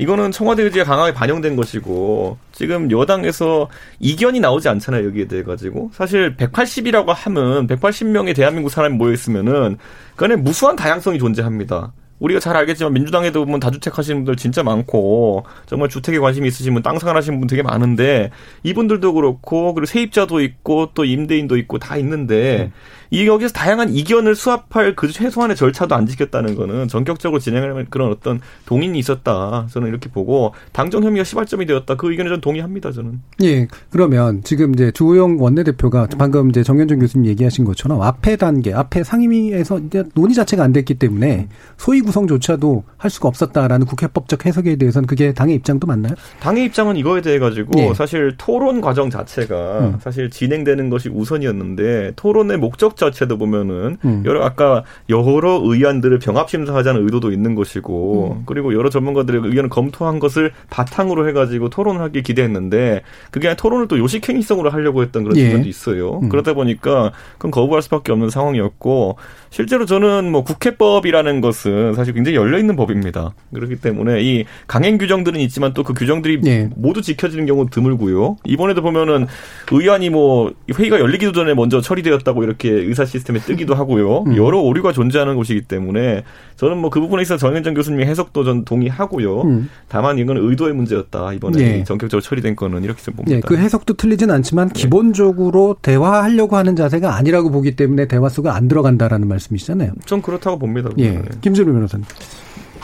이거는 청와대 의지가 강하게 반영된 것이고 지금 여당에서 이견이 나오지 않잖아요 여기에 대해 가지고 사실 180이라고 하면 180명의 대한민국 사람이 모여 있으면은 그 안에 무수한 다양성이 존재합니다. 우리가 잘 알겠지만 민주당에도 보면 다주택 하시는 분들 진짜 많고 정말 주택에 관심이 있으신 분, 땅 생활하시는 분 되게 많은데 이분들도 그렇고 그리고 세입자도 있고 또 임대인도 있고 다 있는데 음. 이 여기서 다양한 이견을 수합할 그 최소한의 절차도 안 지켰다는 거는 전격적으로 진행하는 그런 어떤 동인이 있었다. 저는 이렇게 보고 당정 혐의가 시발점이 되었다. 그 의견에 전 동의합니다. 저는. 예. 그러면 지금 이제 주호영 원내대표가 방금 이제 정현준 교수님 얘기하신 것처럼 앞에 단계, 앞에 상임위에서 이제 논의 자체가 안 됐기 때문에 소위 구성조차도 할 수가 없었다라는 국회법적 해석에 대해서는 그게 당의 입장도 맞나요? 당의 입장은 이거에 대해 가지고 예. 사실 토론 과정 자체가 음. 사실 진행되는 것이 우선이었는데 토론의 목적 자체도 보면은 음. 여러 아까 여러 의안들을 병합 심사하자는 의도도 있는 것이고 음. 그리고 여러 전문가들의 의견을 검토한 것을 바탕으로 해가지고 토론을 하기 기대했는데 그게 아니라 토론을 또 요식행위성으로 하려고 했던 그런 예. 측면도 있어요. 음. 그러다 보니까 그건 거부할 수밖에 없는 상황이었고 실제로 저는 뭐 국회법이라는 것은 사실 굉장히 열려 있는 법입니다. 그렇기 때문에 이 강행 규정들은 있지만 또 그 규정들이 예. 모두 지켜지는 경우 드물고요. 이번에도 보면은 의안이 뭐 회의가 열리기도 전에 먼저 처리되었다고 이렇게 의사 시스템에 뜨기도 하고요. 음. 여러 오류가 존재하는 곳이기 때문에 저는 뭐 그 부분에 있어서 정현정 교수님의 해석도 전 동의하고요. 음. 다만 이건 의도의 문제였다. 이번에 예. 전격적으로 처리된 거는 이렇게 좀 봅니다. 예, 그 해석도 틀리진 않지만 네. 기본적으로 대화하려고 하는 자세가 아니라고 보기 때문에 대화 속에 안 들어간다라는 말씀 이시잖아요. 전 그렇다고 봅니다. 예. 김준우 변호사님.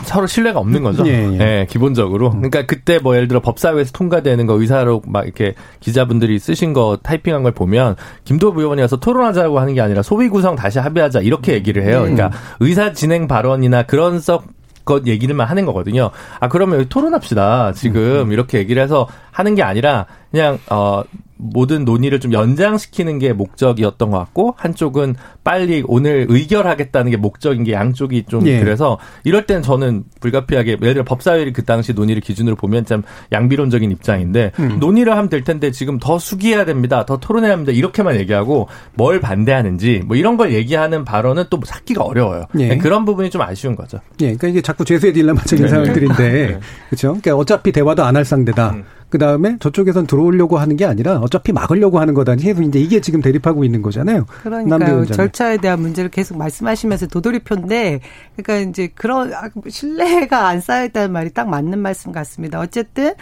서로 신뢰가 없는 거죠. 예, 예. 네, 기본적으로. 음. 그러니까 그때 뭐 예를 들어 법사위에서 통과되는 거 의사로 막 이렇게 기자분들이 쓰신 거 타이핑한 걸 보면 김도부 의원이 와서 토론하자고 하는 게 아니라 소위 구성 다시 합의하자 이렇게 얘기를 해요. 음. 그러니까 의사 진행 발언이나 그런 썩것 얘기를만 하는 거거든요. 아 그러면 여기 토론합시다. 지금 음. 이렇게 얘기를 해서 하는 게 아니라 그냥 어 모든 논의를 좀 연장시키는 게 목적이었던 것 같고 한쪽은 빨리 오늘 의결하겠다는 게 목적인 게 양쪽이 좀 예. 그래서 이럴 땐 저는 불가피하게 예를 들어 법사위를 그 당시 논의를 기준으로 보면 참 양비론적인 입장인데 음. 논의를 하면 될 텐데 지금 더 숙의해야 됩니다. 더 토론해야 합니다. 이렇게만 얘기하고 뭘 반대하는지 뭐 이런 걸 얘기하는 발언은 또 찾기가 어려워요. 예. 그런 부분이 좀 아쉬운 거죠. 예. 그러니까 이게 자꾸 죄수의 딜레마적인 네. 상황들인데 네. 그렇죠. 그러니까 어차피 대화도 안 할 상대다. 음. 그 다음에 저쪽에선 들어오려고 하는 게 아니라 어차피 막으려고 하는 거다. 해서 이제 이게 지금 대립하고 있는 거잖아요. 그러니까 절차에 대한 문제를 계속 말씀하시면서 도돌이표인데, 그러니까 이제 그런 아, 신뢰가 안 쌓여있다는 말이 딱 맞는 말씀 같습니다. 어쨌든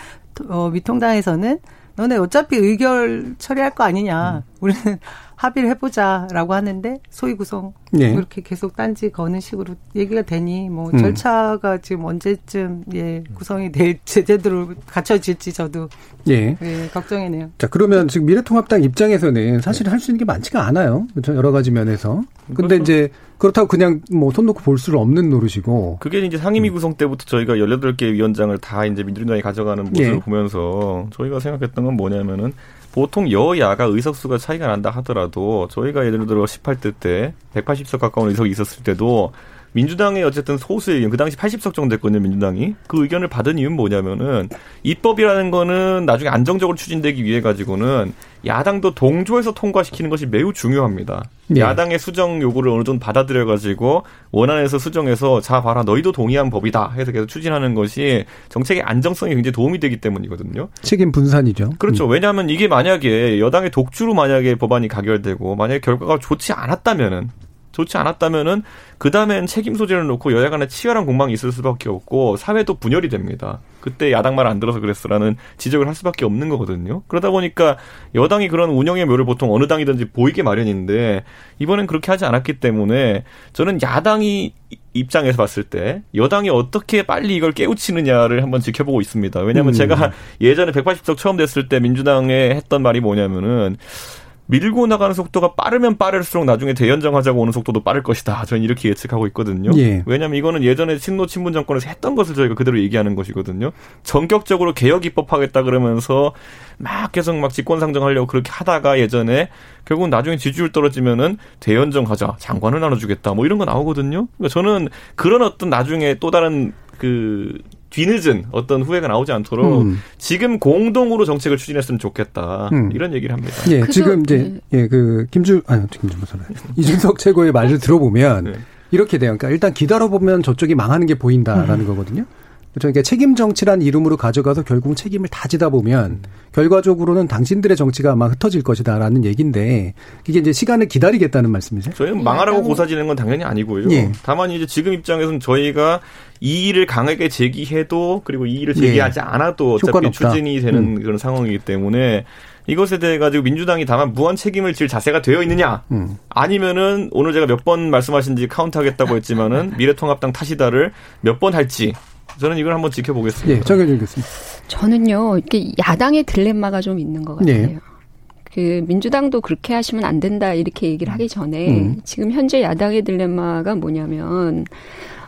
어, 미통당에서는 너네 어차피 의결 처리할 거 아니냐. 음. 우리는 합의를 해보자라고 하는데 소위 구성 예. 이렇게 계속 딴지 거는 식으로 얘기가 되니 뭐 음. 절차가 지금 언제쯤 예 구성이 될 제대로 갖춰질지 저도 예, 예 걱정이네요. 자 그러면 지금 미래통합당 입장에서는 사실 할 수 있는 게 많지가 않아요. 그렇죠? 여러 가지 면에서. 근데 그렇죠. 이제 그렇다고 그냥 뭐 손 놓고 볼 수는 없는 노릇이고. 그게 이제 상임위 구성 때부터 저희가 18개 위원장을 다 이제 민주당이 가져가는 모습을 예. 보면서 저희가 생각했던 건 뭐냐면은 보통 여야가 의석수가 차이가 난다 하더라도 저희가 예를 들어 18대 때 180석 가까운 의석이 있었을 때도 민주당의 어쨌든 소수 의견, 그 당시 80석 정도 됐거든요, 민주당이. 그 의견을 받은 이유는 뭐냐면은, 입법이라는 거는 나중에 안정적으로 추진되기 위해 가지고는 야당도 동조해서 통과시키는 것이 매우 중요합니다. 네. 야당의 수정 요구를 어느 정도 받아들여 가지고 원안에서 수정해서 자 봐라 너희도 동의한 법이다 해서 계속 추진하는 것이 정책의 안정성에 굉장히 도움이 되기 때문이거든요. 책임 분산이죠. 그렇죠. 음. 왜냐하면 이게 만약에 여당의 독주로 만약에 법안이 가결되고 만약에 결과가 좋지 않았다면은 좋지 않았다면은 그 다음엔 책임 소재를 놓고 여야 간에 치열한 공방이 있을 수밖에 없고 사회도 분열이 됩니다. 그때 야당 말 안 들어서 그랬어라는 지적을 할 수밖에 없는 거거든요. 그러다 보니까 여당이 그런 운영의 묘를 보통 어느 당이든지 보이게 마련인데 이번엔 그렇게 하지 않았기 때문에 저는 야당이 입장에서 봤을 때 여당이 어떻게 빨리 이걸 깨우치느냐를 한번 지켜보고 있습니다. 왜냐하면 음. 제가 예전에 180석 처음 됐을 때 민주당에 했던 말이 뭐냐면은 밀고 나가는 속도가 빠르면 빠를수록 나중에 대연정하자고 오는 속도도 빠를 것이다. 저는 이렇게 예측하고 있거든요. 예. 왜냐하면 이거는 예전에 친노 친문 정권에서 했던 것을 저희가 그대로 얘기하는 것이거든요. 전격적으로 개혁 입법하겠다 그러면서 막 계속 막 직권 상정하려고 그렇게 하다가 예전에 결국 은 나중에 지지율 떨어지면은 대연정하자 장관을 나눠주겠다 뭐 이런 거 나오거든요. 그러니까 저는 그런 어떤 나중에 또 다른 그 뒤늦은 어떤 후회가 나오지 않도록 음. 지금 공동으로 정책을 추진했으면 좋겠다 음. 이런 얘기를 합니다. 예, 그저, 지금 이제 네. 예, 그 김주 아니 김준모 선 이준석 최고의 말을 들어보면 네. 이렇게 돼요. 그러니까 일단 기다려 보면 저쪽이 망하는 게 보인다라는 음. 거거든요. 그러니까 책임 정치란 이름으로 가져가서 결국 책임을 다지다 보면 음. 결과적으로는 당신들의 정치가 아마 흩어질 것이다라는 얘기인데 이게 이제 시간을 기다리겠다는 말씀이세요? 저희는 망하라고 고사지는 건 당연히 아니고요. 예. 다만 이제 지금 입장에서는 저희가 이 일을 강하게 제기해도 그리고 이 일을 제기하지 예. 않아도 어차피 추진이 되는 음. 그런 상황이기 때문에 이것에 대해 가지고 민주당이 다만 무한 책임을 질 자세가 되어 있느냐 음. 아니면은 오늘 제가 몇 번 말씀하신지 카운트하겠다고 했지만은 미래통합당 탓이다를 몇 번 할지 저는 이걸 한번 지켜보겠습니다. 예, 정해준 교수님. 저는요, 이렇게 야당의 딜레마가 좀 있는 것 같아요. 네. 그 민주당도 그렇게 하시면 안 된다 이렇게 얘기를 하기 전에 음. 지금 현재 야당의 딜레마가 뭐냐면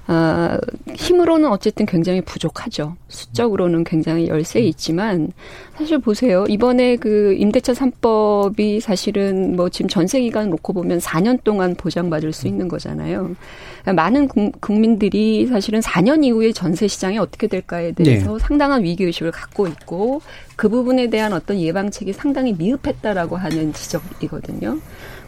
아, 힘으로는 어쨌든 굉장히 부족하죠. 수적으로는 굉장히 열세 있지만 사실 보세요. 이번에 그 임대차 3법이 사실은 뭐 지금 전세 기간 놓고 보면 4년 동안 보장받을 수 있는 거잖아요. 많은 국민들이 사실은 4년 이후에 전세 시장이 어떻게 될까에 대해서 네. 상당한 위기 의식을 갖고 있고 그 부분에 대한 어떤 예방책이 상당히 미흡했다라고 하는 지적이거든요.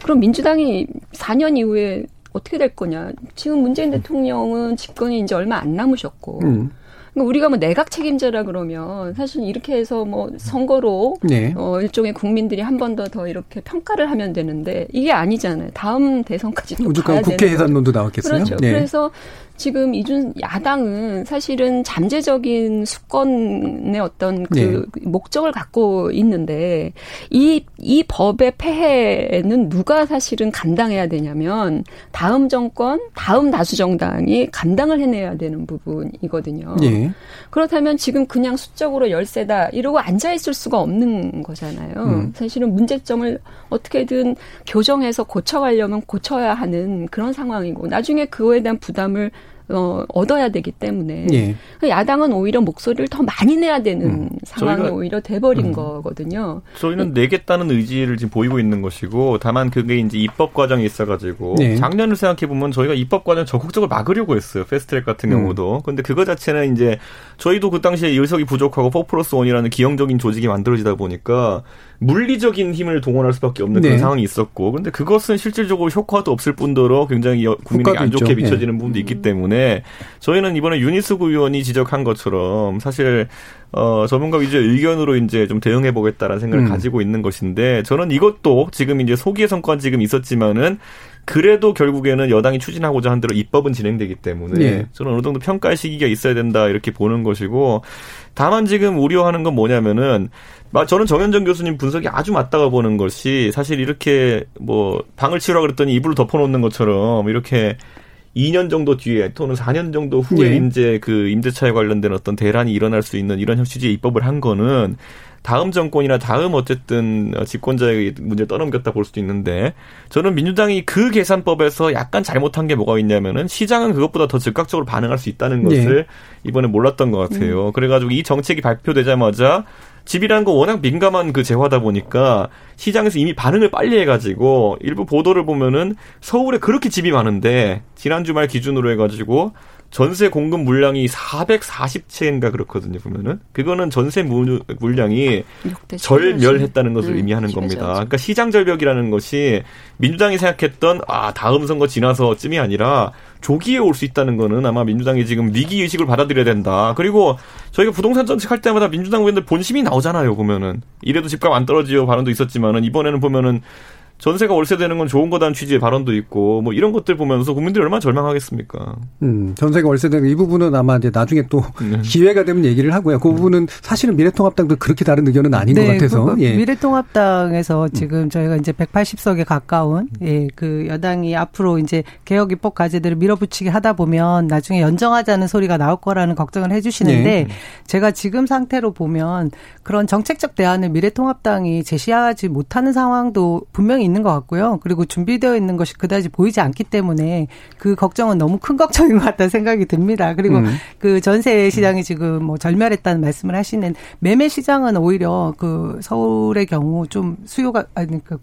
그럼 민주당이 4년 이후에 어떻게 될 거냐. 지금 문재인 대통령은 집권이 이제 얼마 안 남으셨고. 음. 그러니까 우리가 뭐 내각 책임제라 그러면 사실 이렇게 해서 뭐 선거로 네. 어 일종의 국민들이 한 번 더더 이렇게 평가를 하면 되는데 이게 아니잖아요. 다음 대선까지 또 가야 국회 예산론도 나왔겠어요. 그렇죠. 네. 그래서 지금 이준 야당은 사실은 잠재적인 수권의 어떤 그 네. 목적을 갖고 있는데 이, 이 법의 폐해는 누가 사실은 감당해야 되냐면 다음 정권, 다음 다수 정당이 감당을 해내야 되는 부분이거든요. 네. 그렇다면 지금 그냥 수적으로 열세다 이러고 앉아 있을 수가 없는 거잖아요. 음. 사실은 문제점을 어떻게든 교정해서 고쳐가려면 고쳐야 하는 그런 상황이고 나중에 그거에 대한 부담을 어, 얻어야 되기 때문에 예. 야당은 오히려 목소리를 더 많이 내야 되는 음. 상황이 오히려 돼버린 음. 거거든요. 저희는 내겠다는 의지를 지금 보이고 있는 것이고 다만 그게 이제 입법 과정이 있어가지고 네. 작년을 생각해 보면 저희가 입법 과정 적극적으로 막으려고 했어요. 패스트트랙 같은 음. 경우도. 근데 그거 자체는 이제 저희도 그 당시에 의석이 부족하고 4 플러스 1이라는 기형적인 조직이 만들어지다 보니까 물리적인 힘을 동원할 수밖에 없는 네. 그런 상황이 있었고 근데 그것은 실질적으로 효과도 없을 뿐더러 굉장히 국민에게 안 좋게 있죠. 비춰지는 네. 부분도 있기 때문에 저희는 이번에 유니스구 의원이 지적한 것처럼 사실 어, 전문가 위주의 의견으로 이제 좀 대응해 보겠다라는 생각을 음. 가지고 있는 것인데 저는 이것도 지금 이제 소기의 성과는 지금 있었지만은 그래도 결국에는 여당이 추진하고자 한 대로 입법은 진행되기 때문에 예. 저는 어느 정도 평가의 시기가 있어야 된다 이렇게 보는 것이고 다만 지금 우려하는 건 뭐냐면은 저는 정현정 교수님 분석이 아주 맞다고 보는 것이 사실 이렇게 뭐 방을 치우라 그랬더니 이불을 덮어놓는 것처럼 이렇게 2년 정도 뒤에 또는 4년 정도 후에 예. 이제 그 임대차에 관련된 어떤 대란이 일어날 수 있는 이런 형식의 입법을 한 거는 다음 정권이나 다음 어쨌든 집권자의 문제 떠넘겼다 볼 수도 있는데 저는 민주당이 그 계산법에서 약간 잘못한 게 뭐가 있냐면은 시장은 그것보다 더 즉각적으로 반응할 수 있다는 것을 네. 이번에 몰랐던 것 같아요. 음. 그래가지고 이 정책이 발표되자마자 집이라는 거 워낙 민감한 그 재화다 보니까 시장에서 이미 반응을 빨리 해가지고 일부 보도를 보면은 서울에 그렇게 집이 많은데 지난 주말 기준으로 해가지고 전세 공급 물량이 440채인가 그렇거든요, 보면은. 그거는 전세 물, 물량이 절멸했다는 것을 네, 의미하는 겁니다. 그러니까 시장 절벽이라는 것이 민주당이 생각했던 아, 다음 선거 지나서쯤이 아니라 조기에 올 수 있다는 거는 아마 민주당이 지금 위기 의식을 받아들여야 된다. 그리고 저희가 부동산 정책 할 때마다 민주당 의원들 본심이 나오잖아요, 보면은. 이래도 집값 안 떨어지요 발언도 있었지만은 이번에는 보면은 전세가 월세 되는 건 좋은 거다는 취지의 발언도 있고 뭐 이런 것들 보면서 국민들이 얼마나 절망하겠습니까? 음, 전세가 월세 되는 이 부분은 아마 이제 나중에 또 네. 기회가 되면 얘기를 하고요. 그 부분은 사실은 미래통합당도 그렇게 다른 의견은 아닌 네, 것 같아서. 그, 예. 미래통합당에서 지금 음. 저희가 이제 180석에 가까운 예, 그 여당이 앞으로 이제 개혁 입법 과제들을 밀어붙이게 하다 보면 나중에 연정하자는 소리가 나올 거라는 걱정을 해 주시는데 네. 제가 지금 상태로 보면 그런 정책적 대안을 미래통합당이 제시하지 못하는 상황도 분명히 있는 것 같고요. 그리고 준비되어 있는 것이 그다지 보이지 않기 때문에 그 걱정은 너무 큰 걱정인 것 같다는 생각이 듭니다. 그리고 음. 그 전세 시장이 지금 뭐 절멸했다는 말씀을 하시는 매매 시장은 오히려 그 서울의 경우 좀 수요가 아니 그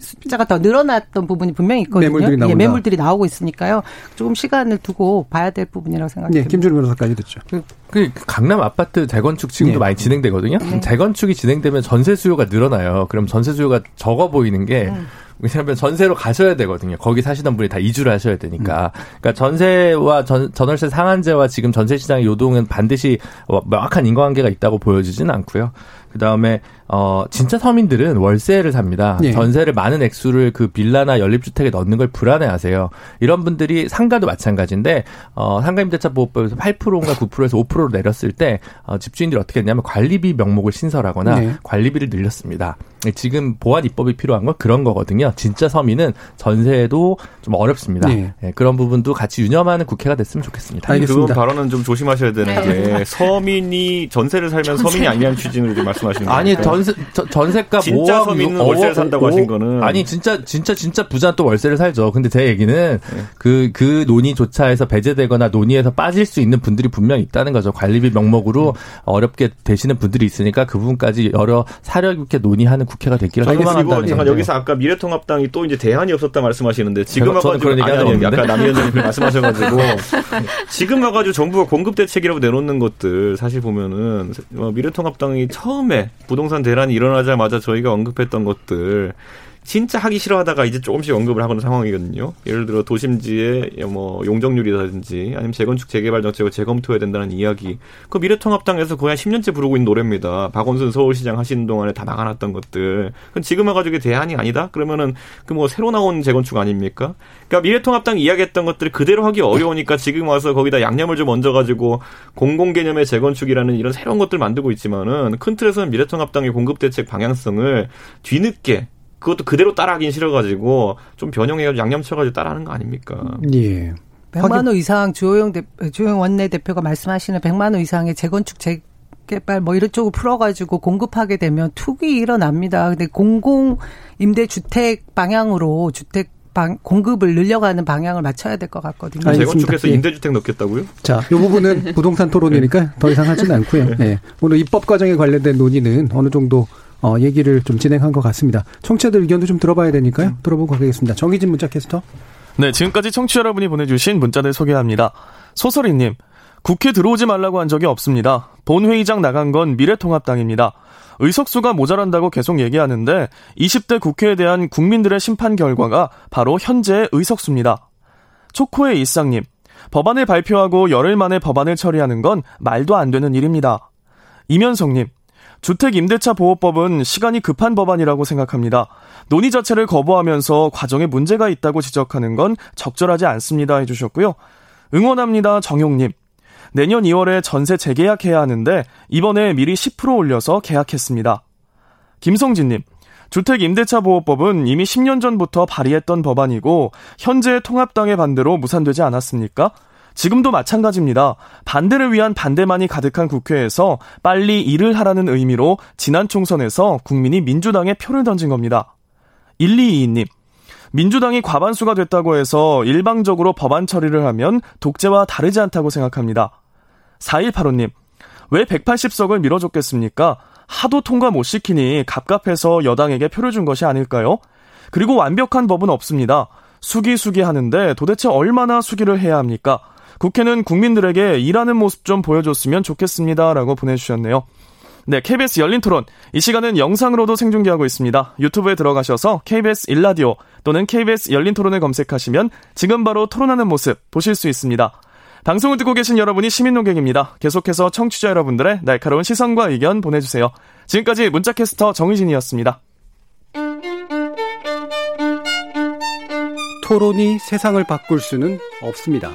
숫자가 더 늘어났던 부분이 분명히 있거든요. 매물들이, 예, 매물들이 나오고 있으니까요. 조금 시간을 두고 봐야 될 부분이라고 생각합니다. 네, 김준우 변호사까지 듣죠. 그, 그 강남 아파트 재건축 지금도 네. 많이 진행되거든요. 네. 재건축이 진행되면 전세 수요가 늘어나요. 그럼 전세 수요가 적어 보이는 게 음. 왜냐하면 전세로 가셔야 되거든요. 거기 사시던 분이 다 이주를 하셔야 되니까. 음. 그러니까 전세와 전, 전월세 상한제와 지금 전세 시장의 요동은 반드시 명확한 인과관계가 있다고 보여지지는 않고요. 그 다음에 어 진짜 서민들은 월세를 삽니다. 네. 전세를 많은 액수를 그 빌라나 연립주택에 넣는 걸 불안해 하세요. 이런 분들이 상가도 마찬가지인데 어 상가임대차 보호법에서 8%인가 9%에서 5%로 내렸을 때 어, 집주인들이 어떻게 했냐면 관리비 명목을 신설하거나 네. 관리비를 늘렸습니다. 지금 보완 입법이 필요한 건 그런 거거든요. 진짜 서민은 전세도 좀 어렵습니다. 네. 네, 그런 부분도 같이 유념하는 국회가 됐으면 좋겠습니다. 알겠습니다. 그건 발언은 좀 조심하셔야 되는 게 서민이 전세를 살면 전세. 서민이 아니냐는 취지로 말씀하시는 거예요. 아니 전세 전세가 진짜 서민은 월세를 산다고 하신 거는 아니 진짜 진짜 진짜 부자 또 월세를 살죠. 근데 제 얘기는 그그 네. 그 논의조차해서 배제되거나 논의에서 빠질 수 있는 분들이 분명 히 있다는 거죠. 관리비 명목으로 음. 어렵게 되시는 분들이 있으니까 그 부분까지 여러 사력 있게 논의하는 국회가 됐기를 소망한다는 잠깐 여기서 아까 미래통합당이 또 이제 대안이 없었다 말씀하시는데 지금 와가지고 그런 얘기 아니, 아니, 아까 남의원장님 말씀하셔가지고 지금 와가지고 정부가 공급 대책이라고 내놓는 것들 사실 보면은 어, 미래통합당이 처음에 부동산 대란이 일어나자마자 저희가 언급했던 것들 진짜 하기 싫어하다가 이제 조금씩 언급을 하는 상황이거든요. 예를 들어 도심지의 뭐 용적률이라든지 아니면 재건축 재개발 정책을 재검토해야 된다는 이야기. 그 미래통합당에서 거의 한 10년째 부르고 있는 노래입니다. 박원순 서울시장 하시는 동안에 다 막아놨던 것들. 그럼 지금 와가지고 대안이 아니다? 그러면은 그 뭐 새로 나온 재건축 아닙니까? 그러니까 미래통합당이 이야기했던 것들을 그대로 하기 어려우니까 지금 와서 거기다 양념을 좀 얹어가지고 공공 개념의 재건축이라는 이런 새로운 것들 만들고 있지만은 큰 틀에서는 미래통합당의 공급 대책 방향성을 뒤늦게 그것도 그대로 따라하긴 싫어가지고 좀 변형해가지고 양념 쳐가지고 따라하는 거 아닙니까? 예. 100만 호 이상 주호영 대, 주호영 원내 대표가 말씀하시는 100만 호 이상의 재건축 재 개발 뭐 이런 쪽을 풀어가지고 공급하게 되면 투기 일어납니다. 근데 공공 임대 주택 방향으로 주택 방, 공급을 늘려가는 방향을 맞춰야 될 것 같거든요. 재건축해서 임대주택 넣겠다고요? 자, 이 부분은 부동산 토론이니까 더 이상 하지는 않고요. 네. 오늘 입법 과정에 관련된 논의는 어느 정도 어, 얘기를 좀 진행한 것 같습니다. 청취자들 의견도 좀 들어봐야 되니까요. 들어보고 가겠습니다. 정희진 문자 캐스터. 네, 지금까지 청취자 여러분이 보내주신 문자들 소개합니다. 소설이님, 국회 들어오지 말라고 한 적이 없습니다. 본회의장 나간 건 미래통합당입니다. 의석수가 모자란다고 계속 얘기하는데 20대 국회에 대한 국민들의 심판 결과가 바로 현재의 의석수입니다. 초코의 일상님, 법안을 발표하고 열흘 만에 법안을 처리하는 건 말도 안 되는 일입니다. 이면성님, 주택임대차 보호법은 시간이 급한 법안이라고 생각합니다. 논의 자체를 거부하면서 과정에 문제가 있다고 지적하는 건 적절하지 않습니다. 해주셨고요. 응원합니다. 정용님. 내년 2월에 전세 재계약해야 하는데 이번에 미리 10% 올려서 계약했습니다. 김성진님. 주택임대차보호법은 이미 10년 전부터 발의했던 법안이고 현재 통합당의 반대로 무산되지 않았습니까? 지금도 마찬가지입니다. 반대를 위한 반대만이 가득한 국회에서 빨리 일을 하라는 의미로 지난 총선에서 국민이 민주당에 표를 던진 겁니다. 1222님. 민주당이 과반수가 됐다고 해서 일방적으로 법안 처리를 하면 독재와 다르지 않다고 생각합니다. 4185님. 왜 180석을 밀어줬겠습니까? 하도 통과 못 시키니 갑갑해서 여당에게 표를 준 것이 아닐까요? 그리고 완벽한 법은 없습니다. 수기 수기 하는데 도대체 얼마나 수기를 해야 합니까? 국회는 국민들에게 일하는 모습 좀 보여줬으면 좋겠습니다. 라고 보내주셨네요. 네, KBS 열린 토론. 이 시간은 영상으로도 생중계하고 있습니다. 유튜브에 들어가셔서 KBS 일라디오 또는 KBS 열린 토론을 검색하시면 지금 바로 토론하는 모습 보실 수 있습니다. 방송을 듣고 계신 여러분이 시민 농객입니다. 계속해서 청취자 여러분들의 날카로운 시선과 의견 보내주세요. 지금까지 문자캐스터 정희진이었습니다. 토론이 세상을 바꿀 수는 없습니다.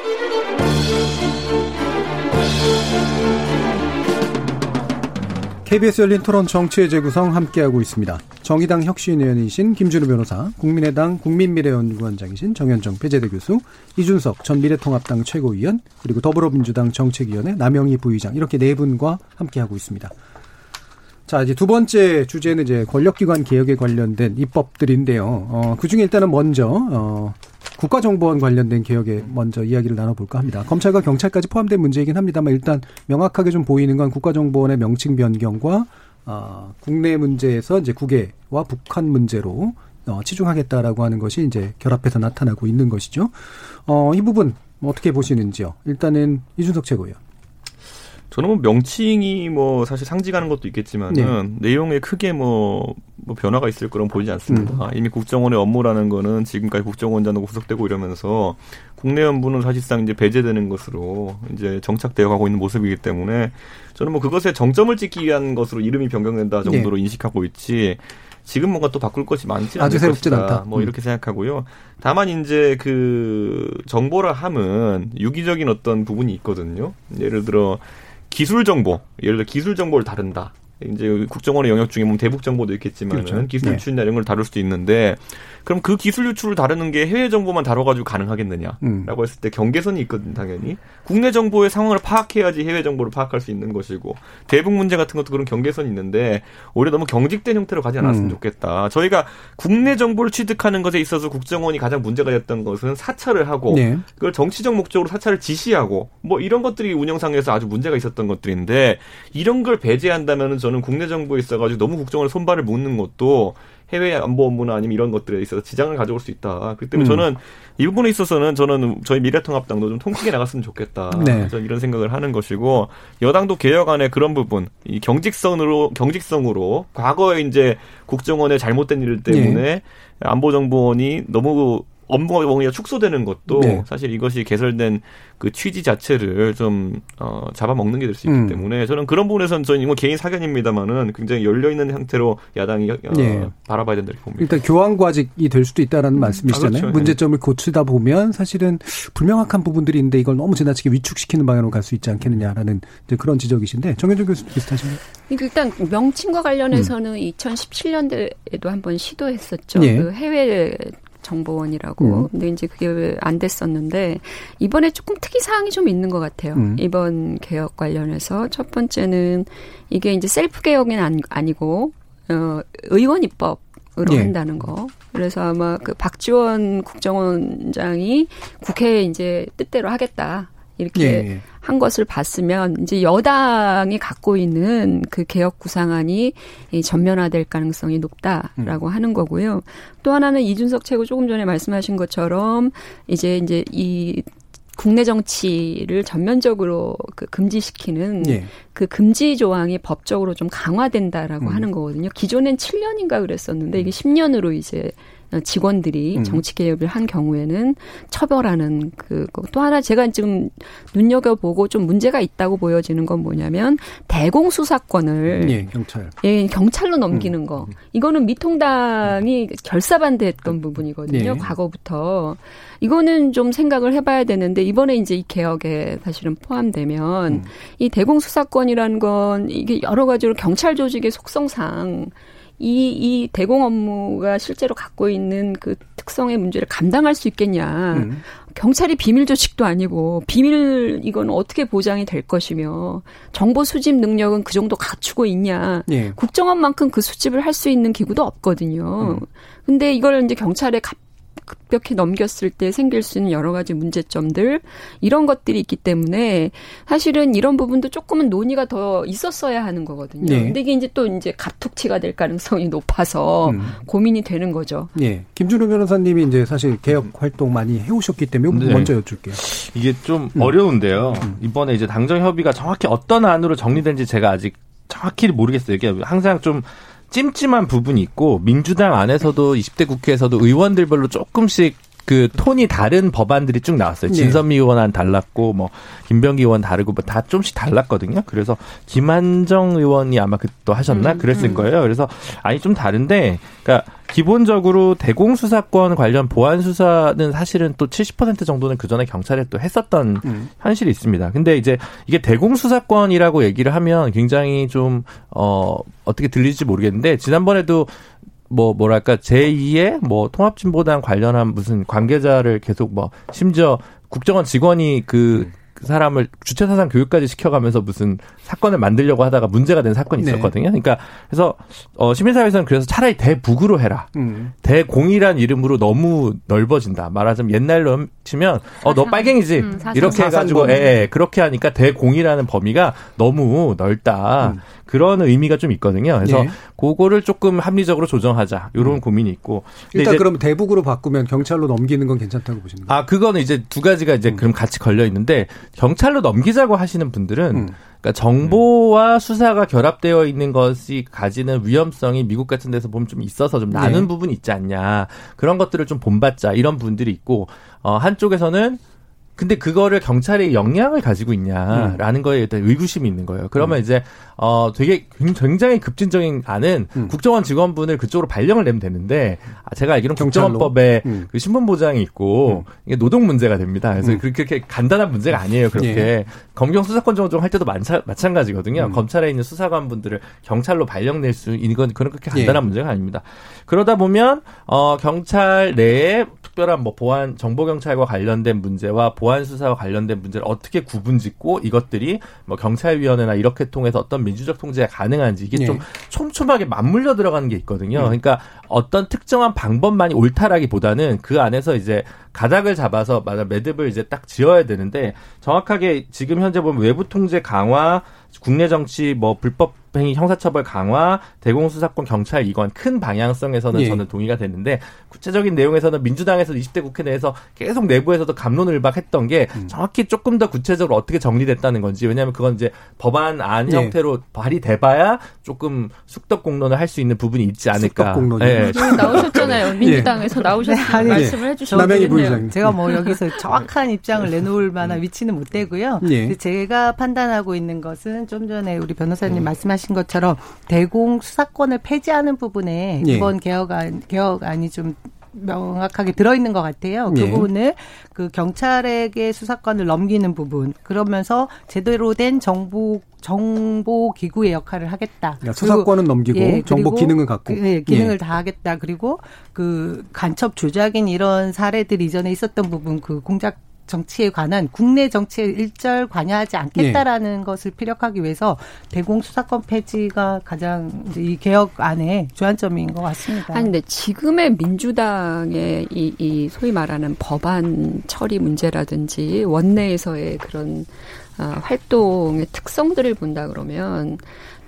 KBS 열린 토론 정치의 재구성 함께하고 있습니다. 정의당 혁신위원이신 김준우 변호사, 국민의당 국민미래연구원장이신 정현정 배재대 교수, 이준석 전 미래통합당 최고위원, 그리고 더불어민주당 정책위원회 남영희 부의장 이렇게 네 분과 함께하고 있습니다. 자, 이제 두 번째 주제는 이제 권력기관 개혁에 관련된 입법들인데요. 어, 그 중에 일단은 먼저, 어, 국가정보원 관련된 개혁에 먼저 이야기를 나눠볼까 합니다. 검찰과 경찰까지 포함된 문제이긴 합니다만 일단 명확하게 좀 보이는 건 국가정보원의 명칭 변경과 어, 국내 문제에서 이제 국외와 북한 문제로 어, 치중하겠다라고 하는 것이 이제 결합해서 나타나고 있는 것이죠. 어, 이 부분 어떻게 보시는지요? 일단은 이준석 최고요. 저는 뭐 명칭이 뭐 사실 상징하는 것도 있겠지만은 네. 내용에 크게 뭐, 뭐 변화가 있을 거라고 보이지 않습니다. 음. 이미 국정원의 업무라는 거는 지금까지 국정원장도 구속되고 이러면서 국내 연부는 사실상 이제 배제되는 것으로 이제 정착되어 가고 있는 모습이기 때문에 저는 뭐 그것에 정점을 찍기 위한 것으로 이름이 변경된다 정도로 네. 인식하고 있지 지금 뭔가 또 바꿀 것이 많지 않을 것이다. 않다. 뭐 음. 이렇게 생각하고요. 다만 이제 그 정보라 함은 유기적인 어떤 부분이 있거든요. 예를 들어 기술 정보, 예를 들어 기술 정보를 다룬다. 이제 국정원의 영역 중에 뭐 대북 정보도 있겠지만 그렇죠. 기술 유출이나 네. 이런 걸 다룰 수도 있는데 그럼 그 기술 유출을 다루는 게 해외 정보만 다뤄가지고 가능하겠느냐라고 음. 했을 때 경계선이 있거든 당연히 국내 정보의 상황을 파악해야지 해외 정보를 파악할 수 있는 것이고 대북 문제 같은 것도 그런 경계선이 있는데 오히려 너무 경직된 형태로 가지 않았으면 음. 좋겠다. 저희가 국내 정보를 취득하는 것에 있어서 국정원이 가장 문제가 됐던 것은 사찰을 하고 네. 그걸 정치적 목적으로 사찰을 지시하고 뭐 이런 것들이 운영상에서 아주 문제가 있었던 것들인데 이런 걸 배제한다면은 저는 국내 정보에 있어가지고 너무 국정원에 손발을 묶는 것도 해외 안보 업무나 아니면 이런 것들에 있어서 지장을 가져올 수 있다. 그렇기 때문에 음. 저는 이 부분에 있어서는 저는 저희 미래통합당도 좀 통크게 나갔으면 좋겠다. 네. 저는 이런 생각을 하는 것이고 여당도 개혁안에 그런 부분 이 경직성으로 경직성으로 과거에 이제 국정원의 잘못된 일 때문에 네. 안보정보원이 너무 업무가 뭔가 축소되는 것도 네. 사실 이것이 개설된 그 취지 자체를 좀 어, 잡아먹는 게 될 수 있기 음. 때문에 저는 그런 부분에서는 저는 이거 개인 사견입니다만은 굉장히 열려 있는 형태로 야당이 어, 네. 바라봐야 된다고 봅니다. 일단 교환 과직이 될 수도 있다라는 음. 말씀이시잖아요. 아, 그렇죠. 문제점을 고치다 보면 사실은 불명확한 부분들이 있는데 이걸 너무 지나치게 위축시키는 방향으로 갈 수 있지 않겠느냐라는 그런 지적이신데 정현준 교수 비슷하신가요? 일단 명칭과 관련해서는 음. 2017년도에도 한번 시도했었죠. 네. 그 해외 정보원이라고. 음. 근데 이제 그게 안 됐었는데 이번에 조금 특이 사항이 좀 있는 것 같아요. 음. 이번 개혁 관련해서 첫 번째는 이게 이제 셀프 개혁은 아니고 어 의원 입법 으로 예. 한다는 거. 그래서 아마 그 박지원 국정원장이 국회에 이제 뜻대로 하겠다. 이렇게 예, 예. 한 것을 봤으면 이제 여당이 갖고 있는 그 개혁 구상안이 전면화될 가능성이 높다라고 음. 하는 거고요. 또 하나는 이준석 최고 조금 전에 말씀하신 것처럼 이제 이제 이 국내 정치를 전면적으로 그 금지시키는 예. 그 금지 조항이 법적으로 좀 강화된다라고 음. 하는 거거든요. 기존엔 7년인가 그랬었는데 이게 10년으로 이제 직원들이 음. 정치 개혁을 한 경우에는 처벌하는 그또 하나 제가 지금 눈여겨 보고 좀 문제가 있다고 보여지는 건 뭐냐면 대공 수사권을 예, 경찰 예, 경찰로 넘기는 음. 거. 이거는 미통당이 결사반대했던 부분이거든요. 예. 과거부터. 이거는 좀 생각을 해봐야 되는데 이번에 이제 이 개혁에 사실은 포함되면 음. 이 대공 수사권이라는 건 이게 여러 가지로 경찰 조직의 속성상 이, 이 대공 업무가 실제로 갖고 있는 그 특성의 문제를 감당할 수 있겠냐. 음. 경찰이 비밀 조직도 아니고 비밀 이건 어떻게 보장이 될 것이며 정보 수집 능력은 그 정도 갖추고 있냐. 예. 국정원만큼 그 수집을 할 수 있는 기구도 없거든요. 음. 근데 이걸 이제 경찰에 급격히 넘겼을 때 생길 수 있는 여러 가지 문제점들 이런 것들이 있기 때문에 사실은 이런 부분도 조금은 논의가 더 있었어야 하는 거거든요. 네. 근데 이게 이제 또 이제 갑툭튀가 될 가능성이 높아서 음. 고민이 되는 거죠. 네. 김준호 변호사님이 이제 사실 개혁 활동 많이 해오셨기 때문에 네. 먼저 여쭐게요. 이게 좀 음. 어려운데요. 음. 이번에 이제 당정 협의가 정확히 어떤 안으로 정리된지 제가 아직 정확히 모르겠어요. 이게 항상 좀 찜찜한 부분이 있고 민주당 안에서도 20대 국회에서도 의원들별로 조금씩 그 톤이 다른 법안들이 쭉 나왔어요. 네. 진선미 의원안 달랐고 뭐 김병기 의원 다르고 뭐 다 좀씩 달랐거든요. 그래서 김한정 의원이 아마 그또 하셨나 음, 그랬을 음. 거예요. 그래서 아니 좀 다른데 그러니까 기본적으로 대공 수사권 관련 보안 수사는 사실은 또 70% 정도는 그 전에 경찰에 또 했었던 음. 현실이 있습니다. 근데 이제 이게 대공 수사권이라고 얘기를 하면 굉장히 좀 어 어떻게 들릴지 모르겠는데 지난번에도 뭐 뭐랄까 제2의 뭐 통합진보당 관련한 무슨 관계자를 계속 뭐 심지어 국정원 직원이 그 음. 그 사람을 주체 사상 교육까지 시켜가면서 무슨 사건을 만들려고 하다가 문제가 된 사건이 네. 있었거든요. 네. 그러니까 그래서 어 시민사회에서는 그래서 차라리 대북으로 해라. 음. 대공이란 이름으로 너무 넓어진다. 말하자면 옛날로 치면 어 너 빨갱이지 음, 이렇게 해가지고 예, 예, 그렇게 하니까 대공이라는 범위가 너무 넓다. 음. 그런 의미가 좀 있거든요. 그래서 네. 그거를 조금 합리적으로 조정하자 이런 음. 고민이 있고. 일단 그럼 대북으로 바꾸면 경찰로 넘기는 건 괜찮다고 보십니까? 아 그거는 이제 두 가지가 이제 음. 그럼 같이 걸려 있는데 경찰로 넘기자고 하시는 분들은 음. 그러니까 정보와 수사가 결합되어 있는 것이 가지는 위험성이 미국 같은 데서 보면 좀 있어서 좀 나는 네. 부분이 있지 않냐 그런 것들을 좀 본받자 이런 분들이 있고 어 한쪽에서는 근데 그거를 경찰이 역량을 가지고 있냐라는 음. 거에 대한 의구심이 있는 거예요. 그러면 음. 이제 어 되게 굉장히 급진적인 안은 음. 국정원 직원분을 그쪽으로 발령을 내면 되는데 아, 제가 알기로는 국정원법에 음. 그 신분 보장이 있고 음. 이게 노동 문제가 됩니다. 그래서 음. 그렇게 간단한 문제가 아니에요. 그렇게 예. 검경 수사권 조정 할 때도 마찬, 마찬가지거든요. 검찰에 있는 수사관분들을 경찰로 발령 낼 수 있는 건 그런 그렇게 간단한 예. 문제가 아닙니다. 그러다 보면 어 경찰 내에 특별한 뭐 보안 정보 경찰과 관련된 문제와 보안 수사와 관련된 문제를 어떻게 구분짓고 이것들이 뭐 경찰위원회나 이렇게 통해서 어떤 민주적 통제가 가능한지 이게 네. 좀 촘촘하게 맞물려 들어가는 게 있거든요. 네. 그러니까 어떤 특정한 방법만이 옳다라기보다는 그 안에서 이제 가닥을 잡아서 맞아 매듭을 이제 딱 지어야 되는데 정확하게 지금 현재 보면 외부 통제 강화 국내 정치 뭐 불법 행위 형사처벌 강화, 대공수사권 경찰 이관 큰 방향성에서는 예. 저는 동의가 되는데 구체적인 내용에서는 민주당에서 20대 국회 내에서 계속 내부에서도 감론을박했던 게 음. 정확히 조금 더 구체적으로 어떻게 정리됐다는 건지 왜냐하면 그건 이제 법안 안 예. 형태로 발의돼봐야 조금 숙덕 공론을 할 수 있는 부분이 있지 않을까. 숙덕 예. 나오셨잖아요. 민주당에서 예. 나오셔서 네, 말씀을 해주셨는데 제가 뭐 여기서 정확한 입장을 내놓을 만한 위치는 못 되고요. 예. 제가 판단하고 있는 것은 좀 전에 우리 변호사님 음. 말씀하신 것처럼 대공 수사권을 폐지하는 부분에 예. 이번 개혁안 개혁안이 좀 명확하게 들어있는 것 같아요. 그 예. 부분을 그 경찰에게 수사권을 넘기는 부분 그러면서 제대로 된 정보 정보 기구의 역할을 하겠다. 그러니까 수사권은 넘기고 예, 정보 기능을 갖고 예, 기능을 예. 다 하겠다. 그리고 그 간첩 조작인 이런 사례들 이전에 있었던 부분 그 공작 정치에 관한 국내 정치에 일절 관여하지 않겠다라는 네. 것을 피력하기 위해서 대공 수사권 폐지가 가장 이 개혁 안에 주안점인 것 같습니다. 아니 근데 지금의 민주당의 이, 이 소위 말하는 법안 처리 문제라든지 원내에서의 그런 아, 활동의 특성들을 본다 그러면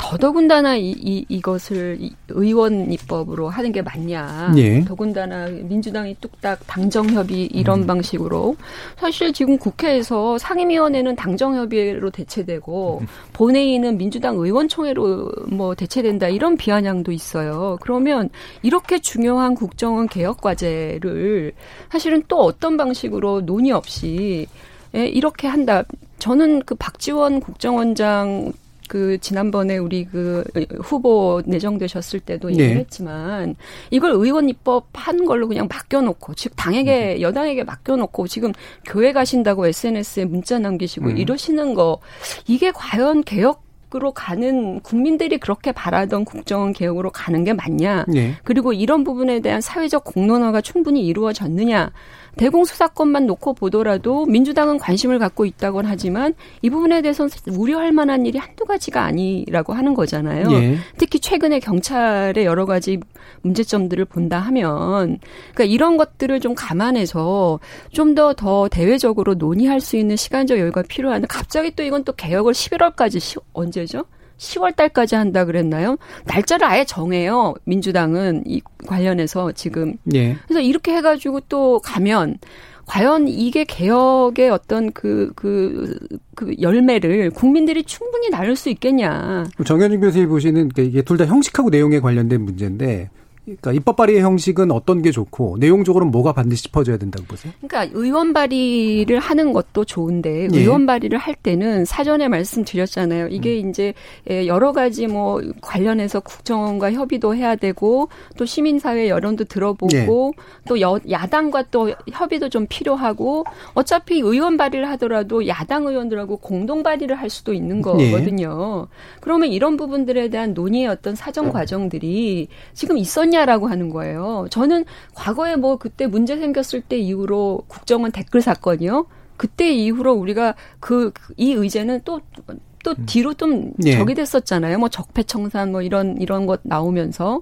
더더군다나 이, 이, 이것을 의원 입법으로 하는 게 맞냐. 예. 더군다나 민주당이 뚝딱 당정협의 이런 음. 방식으로. 사실 지금 국회에서 상임위원회는 당정협의로 대체되고 음. 본회의는 민주당 의원총회로 뭐 대체된다 이런 비아냥도 있어요. 그러면 이렇게 중요한 국정원 개혁 과제를 사실은 또 어떤 방식으로 논의 없이 예, 이렇게 한다. 저는 그 박지원 국정원장 그 지난번에 우리 그 후보 내정되셨을 때도 네. 얘기했지만 이걸 의원 입법 한 걸로 그냥 맡겨놓고 즉 당에게 음. 여당에게 맡겨놓고 지금 교회 가신다고 SNS에 문자 남기시고 음. 이러시는 거 이게 과연 개혁 으로 가는 국민들이 그렇게 바라던 국정원 개혁으로 가는 게 맞냐? 네. 그리고 이런 부분에 대한 사회적 공론화가 충분히 이루어졌느냐? 대공수사권만 놓고 보더라도 민주당은 관심을 갖고 있다곤 하지만 이 부분에 대해서는 우려할 만한 일이 한두 가지가 아니라고 하는 거잖아요. 예. 특히 최근에 경찰의 여러 가지 문제점들을 본다 하면 그러니까 이런 것들을 좀 감안해서 좀 더더 더 대외적으로 논의할 수 있는 시간적 여유가 필요한데 갑자기 또 이건 또 개혁을 11월까지 시, 언제 죠? 10월 달까지 한다 그랬나요? 날짜를 아예 정해요. 민주당은 이 관련해서 지금. 예. 그래서 이렇게 해가지고 또 가면 과연 이게 개혁의 어떤 그, 그, 그 열매를 국민들이 충분히 나눌 수 있겠냐. 정현준 교수님 보시는 이게 둘 다 형식하고 내용에 관련된 문제인데 그러니까 입법 발의 형식은 어떤 게 좋고 내용적으로는 뭐가 반드시 짚어져야 된다고 보세요? 그러니까 의원 발의를 하는 것도 좋은데 예. 의원 발의를 할 때는 사전에 말씀드렸잖아요. 이게 음. 이제 예, 여러 가지 뭐 관련해서 국정원과 협의도 해야 되고 또 시민사회 여론도 들어보고 예. 또 여, 야당과 또 협의도 좀 필요하고 어차피 의원 발의를 하더라도 야당 의원들하고 공동 발의를 할 수도 있는 예. 거거든요. 그러면 이런 부분들에 대한 논의의 어떤 사정 과정들이 지금 있었 했냐라고 하는 거예요. 저는 과거에 뭐 그때 문제 생겼을 때 이후로 국정원 댓글 사건이요. 그때 이후로 우리가 그 이 의제는 또또 뒤로 좀 네. 적이 됐었잖아요. 뭐 적폐청산 뭐 이런 이런 것 나오면서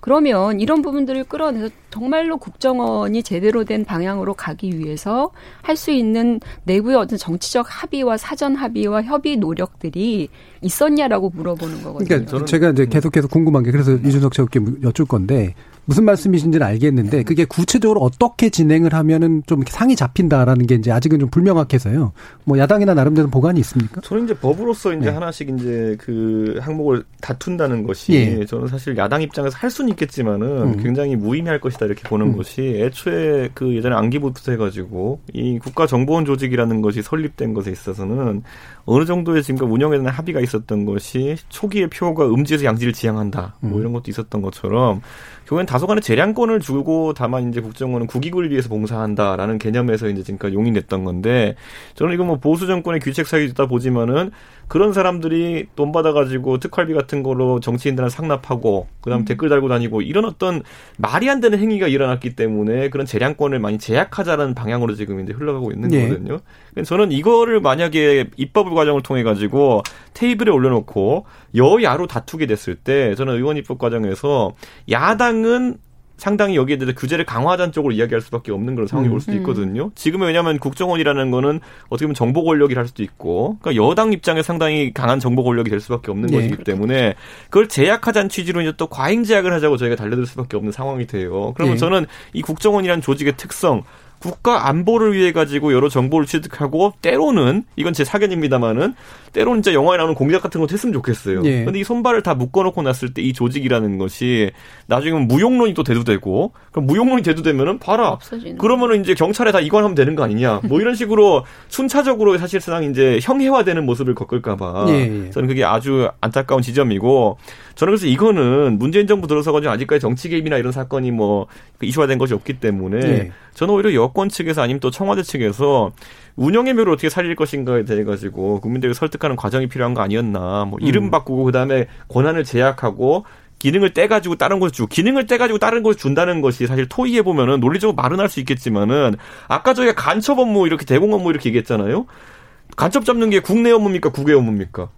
그러면 이런 부분들을 끌어내서 정말로 국정원이 제대로 된 방향으로 가기 위해서 할 수 있는 내부의 어떤 정치적 합의와 사전 합의와 협의 노력들이 있었냐라고 물어보는 거거든요. 그러니까 제가 이제 계속 계속 궁금한 게 그래서 이준석 씨께 여쭐 건데 무슨 말씀이신지는 알겠는데 그게 구체적으로 어떻게 진행을 하면은 좀 상이 잡힌다라는 게 이제 아직은 좀 불명확해서요. 뭐 야당이나 나름대로 보관이 있습니까? 저는 이제 법으로서 이제 네. 하나씩 이제 그 항목을 다툰다는 것이 예. 저는 사실 야당 입장에서 할 수는 있겠지만은 음. 굉장히 무의미할 것이다 이렇게 보는 음. 것이 애초에 그 예전에 안기부터 해가지고 이 국가정보원 조직이라는 것이 설립된 것에 있어서는 어느 정도의 지금 운영에 대한 합의가 있었던 것이 초기의 표가 음지에서 양지를 지향한다 뭐 음. 이런 것도 있었던 것처럼 결국엔 다 소간의 재량권을 주고 다만 이제 국정원은 국익을 위해서 봉사한다라는 개념에서 이제 지금까지 용인됐던 건데 저는 이거 뭐 보수 정권의 규책 사유다 보지만은 그런 사람들이 돈 받아가지고 특활비 같은 걸로 정치인들한테 상납하고 그다음 음. 댓글 달고 다니고 이런 어떤 말이 안 되는 행위가 일어났기 때문에 그런 재량권을 많이 제약하자는 방향으로 지금 이제 흘러가고 있는 네. 거거든요. 저는 이거를 만약에 입법 과정을 통해 가지고 테이블에 올려놓고 여야로 다투게 됐을 때 저는 의원 입법 과정에서 야당은 상당히 여기에 대해서 규제를 강화하자는 쪽으로 이야기할 수밖에 없는 그런 상황이 음. 올 수도 음. 있거든요. 지금은 왜냐하면 국정원이라는 거는 어떻게 보면 정보 권력이라 할 수도 있고, 그러니까 여당 입장에 상당히 강한 정보 권력이 될 수밖에 없는 네. 것이기 때문에 그걸 제약하자는 취지로 이제 또 과잉 제약을 하자고 저희가 달려들 수밖에 없는 상황이 돼요. 그러면 네. 저는 이 국정원이라는 조직의 특성, 국가 안보를 위해 가지고 여러 정보를 취득하고 때로는 이건 제 사견입니다만은 때로는 진짜 영화에 나오는 공작 같은 것도 했으면 좋겠어요. 예. 근데 이 손발을 다 묶어놓고 났을 때 이 조직이라는 것이 나중에 무용론이 또 대두되고 그럼 무용론이 대두되면은 봐라. 없어지는. 그러면은 이제 경찰에 다 이관하면 되는 거 아니냐. 뭐 이런 식으로 순차적으로 사실상 이제 형해화되는 모습을 겪을까봐 예, 예. 저는 그게 아주 안타까운 지점이고 저는 그래서 이거는 문재인 정부 들어서가지고 아직까지 정치 개입이나 이런 사건이 뭐 이슈화된 것이 없기 때문에 예. 저는 오히려 여권 측에서 아니면 또 청와대 측에서 운영의 묘를 어떻게 살릴 것인가에 대해 가지고 국민들을 설득하는 과정이 필요한 거 아니었나. 뭐 이름 음. 바꾸고 그다음에 권한을 제약하고 기능을 떼가지고 다른 곳에 주고 기능을 떼가지고 다른 곳에 준다는 것이 사실 토의해 보면은 논리적으로 말은 할 수 있겠지만은 아까 저희가 간첩 업무 이렇게 대공 업무 이렇게 얘기했잖아요. 간첩 잡는 게 국내 업무입니까 국외 업무입니까?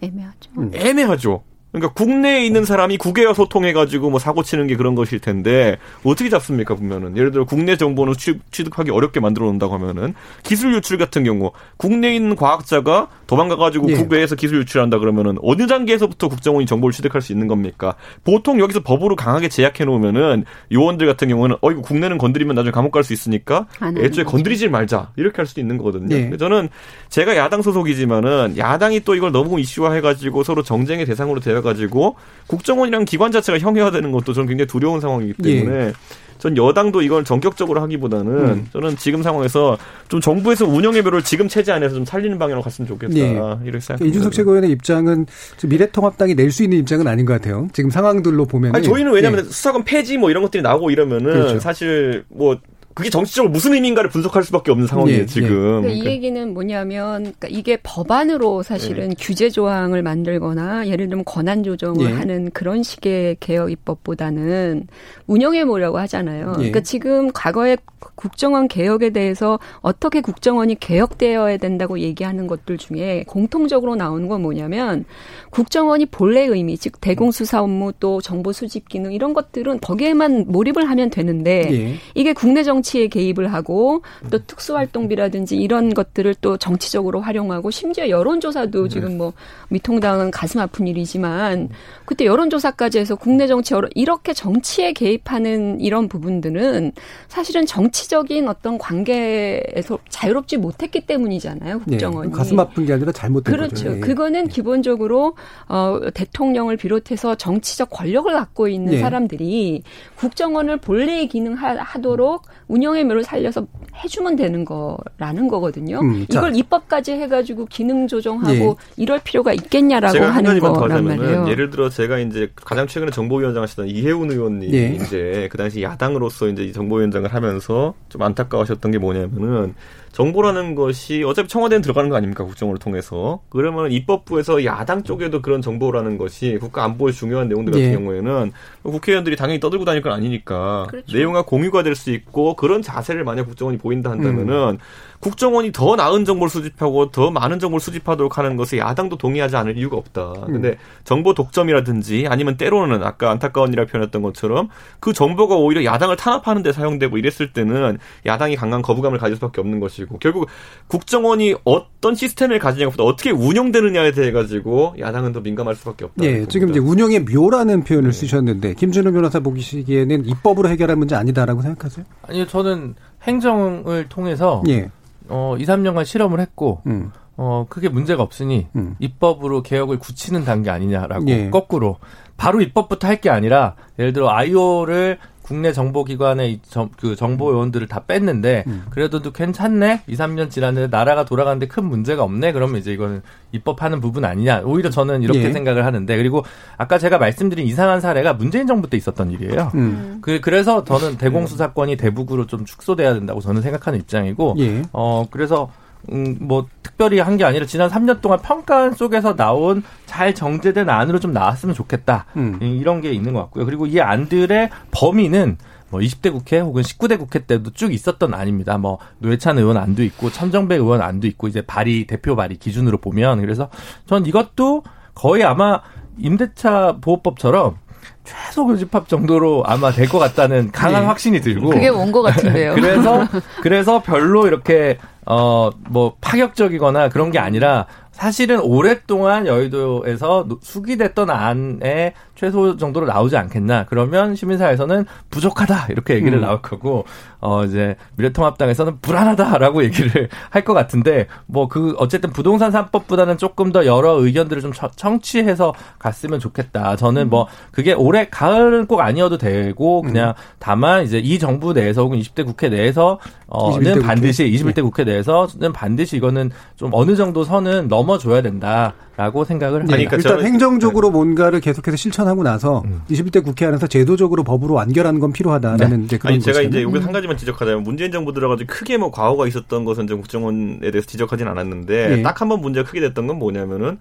애매하죠. 애매하죠. 그러니까 국내에 있는 사람이 국외와 소통해가지고 뭐 사고 치는 게 그런 것일 텐데 어떻게 잡습니까 보면은 예를 들어 국내 정보는 취득, 하기 어렵게 만들어 놓는다고 하면은 기술 유출 같은 경우 국내에 있는 과학자가 도망가가지고 예. 국외에서 기술 유출한다 그러면은 어느 단계에서부터 국정원이 정보를 취득할 수 있는 겁니까? 보통 여기서 법으로 강하게 제약해 놓으면은 요원들 같은 경우는 어 이거 국내는 건드리면 나중에 감옥 갈 수 있으니까 애초에 건드리지 말자 이렇게 할 수도 있는 거거든요. 예. 저는 제가 야당 소속이지만은 야당이 또 이걸 너무 이슈화해가지고 서로 정쟁의 대상으로 되어 가지고 국정원이랑 기관 자체가 형해화되는 것도 저는 굉장히 두려운 상황이기 때문에 예. 전 여당도 이걸 전격적으로 하기보다는 음. 저는 지금 상황에서 좀 정부에서 운영의 묘를 지금 체제 안에서 좀 살리는 방향으로 갔으면 좋겠다. 예. 이렇게 생각합니다. 이준석 최고위원의 입장은 미래통합당이 낼 수 있는 입장은 아닌 것 같아요. 지금 상황들로 보면. 아니 저희는 왜냐하면 예. 수사관 폐지 뭐 이런 것들이 나오고 이러면은 그렇죠. 사실 뭐 그게 정치적으로 무슨 의미인가를 분석할 수밖에 없는 상황이에요, 예, 지금. 예. 그러니까 이 얘기는 뭐냐면, 그러니까 이게 법안으로 사실은 예. 규제 조항을 만들거나 예를 들면 권한 조정을 예. 하는 그런 식의 개혁 입법보다는 운영해 보려고 하잖아요. 예. 그러니까 지금 과거에 국정원 개혁에 대해서 어떻게 국정원이 개혁되어야 된다고 얘기하는 것들 중에 공통적으로 나오는 건 뭐냐면 국정원이 본래 의미, 즉 대공수사 업무 또 정보 수집 기능 이런 것들은 거기에만 몰입을 하면 되는데 예. 이게 국내 정 치에 개입을 하고 또 특수활동비라든지 이런 것들을 또 정치적으로 활용하고 심지어 여론조사도 네. 지금 뭐 미통당은 가슴 아픈 일이지만 그때 여론조사까지 해서 국내 정치 여론 이렇게 정치에 개입하는 이런 부분들은 사실은 정치적인 어떤 관계에서 자유롭지 못했기 때문이잖아요 국정원이 네. 가슴 아픈 게 아니라 잘못된 그렇죠. 거죠. 그렇죠. 그거는 네. 기본적으로 어, 대통령을 비롯해서 정치적 권력을 갖고 있는 네. 사람들이 국정원을 본래의 기능 하도록 운영의 묘를 살려서 해주면 되는 거라는 거거든요. 음, 이걸 입법까지 해가지고 기능 조정하고 예. 이럴 필요가 있겠냐라고 하는 거란 말이에요. 예를 들어 제가 이제 가장 최근에 정보위원장 하시던 이해운 의원님 예. 이제 그 당시 야당으로서 이제 정보위원장을 하면서 좀 안타까워하셨던 게 뭐냐면은 정보라는 것이 어차피 청와대는 들어가는 거 아닙니까 국정원을 통해서 그러면 입법부에서 야당 쪽에도 그런 정보라는 것이 국가 안보에 중요한 내용들 같은 예. 경우에는 국회의원들이 당연히 떠들고 다닐 건 아니니까 그렇죠. 내용과 공유가 될 수 있고 그런 자세를 만약 국정원이 보인다 한다면은 음. 국정원이 더 나은 정보를 수집하고 더 많은 정보를 수집하도록 하는 것에 야당도 동의하지 않을 이유가 없다. 음. 근데 정보 독점이라든지 아니면 때로는 아까 안타까운 일이라 표현했던 것처럼 그 정보가 오히려 야당을 탄압하는 데 사용되고 이랬을 때는 야당이 강한 거부감을 가질 수밖에 없는 것이고 결국 국정원이 어떤 시스템을 가지냐보다 어떻게 운영되느냐에 대해 가지고 야당은 더 민감할 수밖에 없다. 네, 지금 이제 운영의 묘라는 표현을 네. 쓰셨는데 김준호 변호사 보시기에는 입법으로 해결할 문제 아니다라고 생각하세요? 아니요, 저는 행정을 통해서 예. 어, 2, 3년간 실험을 했고, 음. 어, 크게 문제가 없으니 음. 입법으로 개혁을 굳히는 단계 아니냐라고 예. 거꾸로 바로 입법부터 할 게 아니라 예를 들어 아이오를 국내 정보기관의 그 정보 요원들을 다 뺐는데 음. 그래도 괜찮네 2, 3년 지났는데 나라가 돌아가는데 큰 문제가 없네 그러면 이제 이거는 입법하는 부분 아니냐 오히려 저는 이렇게 예. 생각을 하는데 그리고 아까 제가 말씀드린 이상한 사례가 문재인 정부 때 있었던 일이에요. 음. 그 그래서 저는 대공수사권이 대북으로 좀 축소돼야 된다고 저는 생각하는 입장이고 예. 어 그래서 음, 뭐, 특별히 한 게 아니라 지난 3년 동안 평가안 속에서 나온 잘 정제된 안으로 좀 나왔으면 좋겠다. 음. 이런 게 있는 것 같고요. 그리고 이 안들의 범위는 뭐 20대 국회 혹은 19대 국회 때도 쭉 있었던 안입니다. 뭐 노회찬 의원 안도 있고 천정배 의원 안도 있고 이제 발의 대표 발의 기준으로 보면 그래서 전 이것도 거의 아마 임대차 보호법처럼 최소 교집합 정도로 아마 될 것 같다는 강한 네. 확신이 들고 그게 온 것 같은데요. 그래서 그래서 별로 이렇게 어 뭐 파격적이거나 그런 게 아니라 사실은 오랫동안 여의도에서 수기됐던 안에 최소 정도로 나오지 않겠나. 그러면 시민사회에서는 부족하다. 이렇게 얘기를 음. 나올 거고, 어, 이제 미래통합당에서는 불안하다라고 얘기를 할 것 같은데, 뭐 그, 어쨌든 부동산 3법보다는 조금 더 여러 의견들을 좀 청취해서 갔으면 좋겠다. 저는 뭐, 그게 올해 가을은 꼭 아니어도 되고, 그냥 음. 다만 이제 이 정부 내에서 혹은 20대 국회 내에서, 어는 반드시, 21대 네. 국회 내에서는 반드시 이거는 좀 어느 정도 선은 넘어줘야 된다. 라고 생각을 합니다. 그러니까 일단 행정적으로 네. 뭔가를 계속해서 실천하고 나서 음. 21대 국회 안에서 제도적으로 법으로 완결하는 건 필요하다라는 네. 이제 그런 아니, 제가 이제 여기 음. 한 가지만 지적하자면 문재인 정부 들어가지고 크게 뭐 과오가 있었던 것은 좀 국정원에 대해서 지적하진 않았는데 네. 딱한 번 문제가 크게 됐던 건 뭐냐면은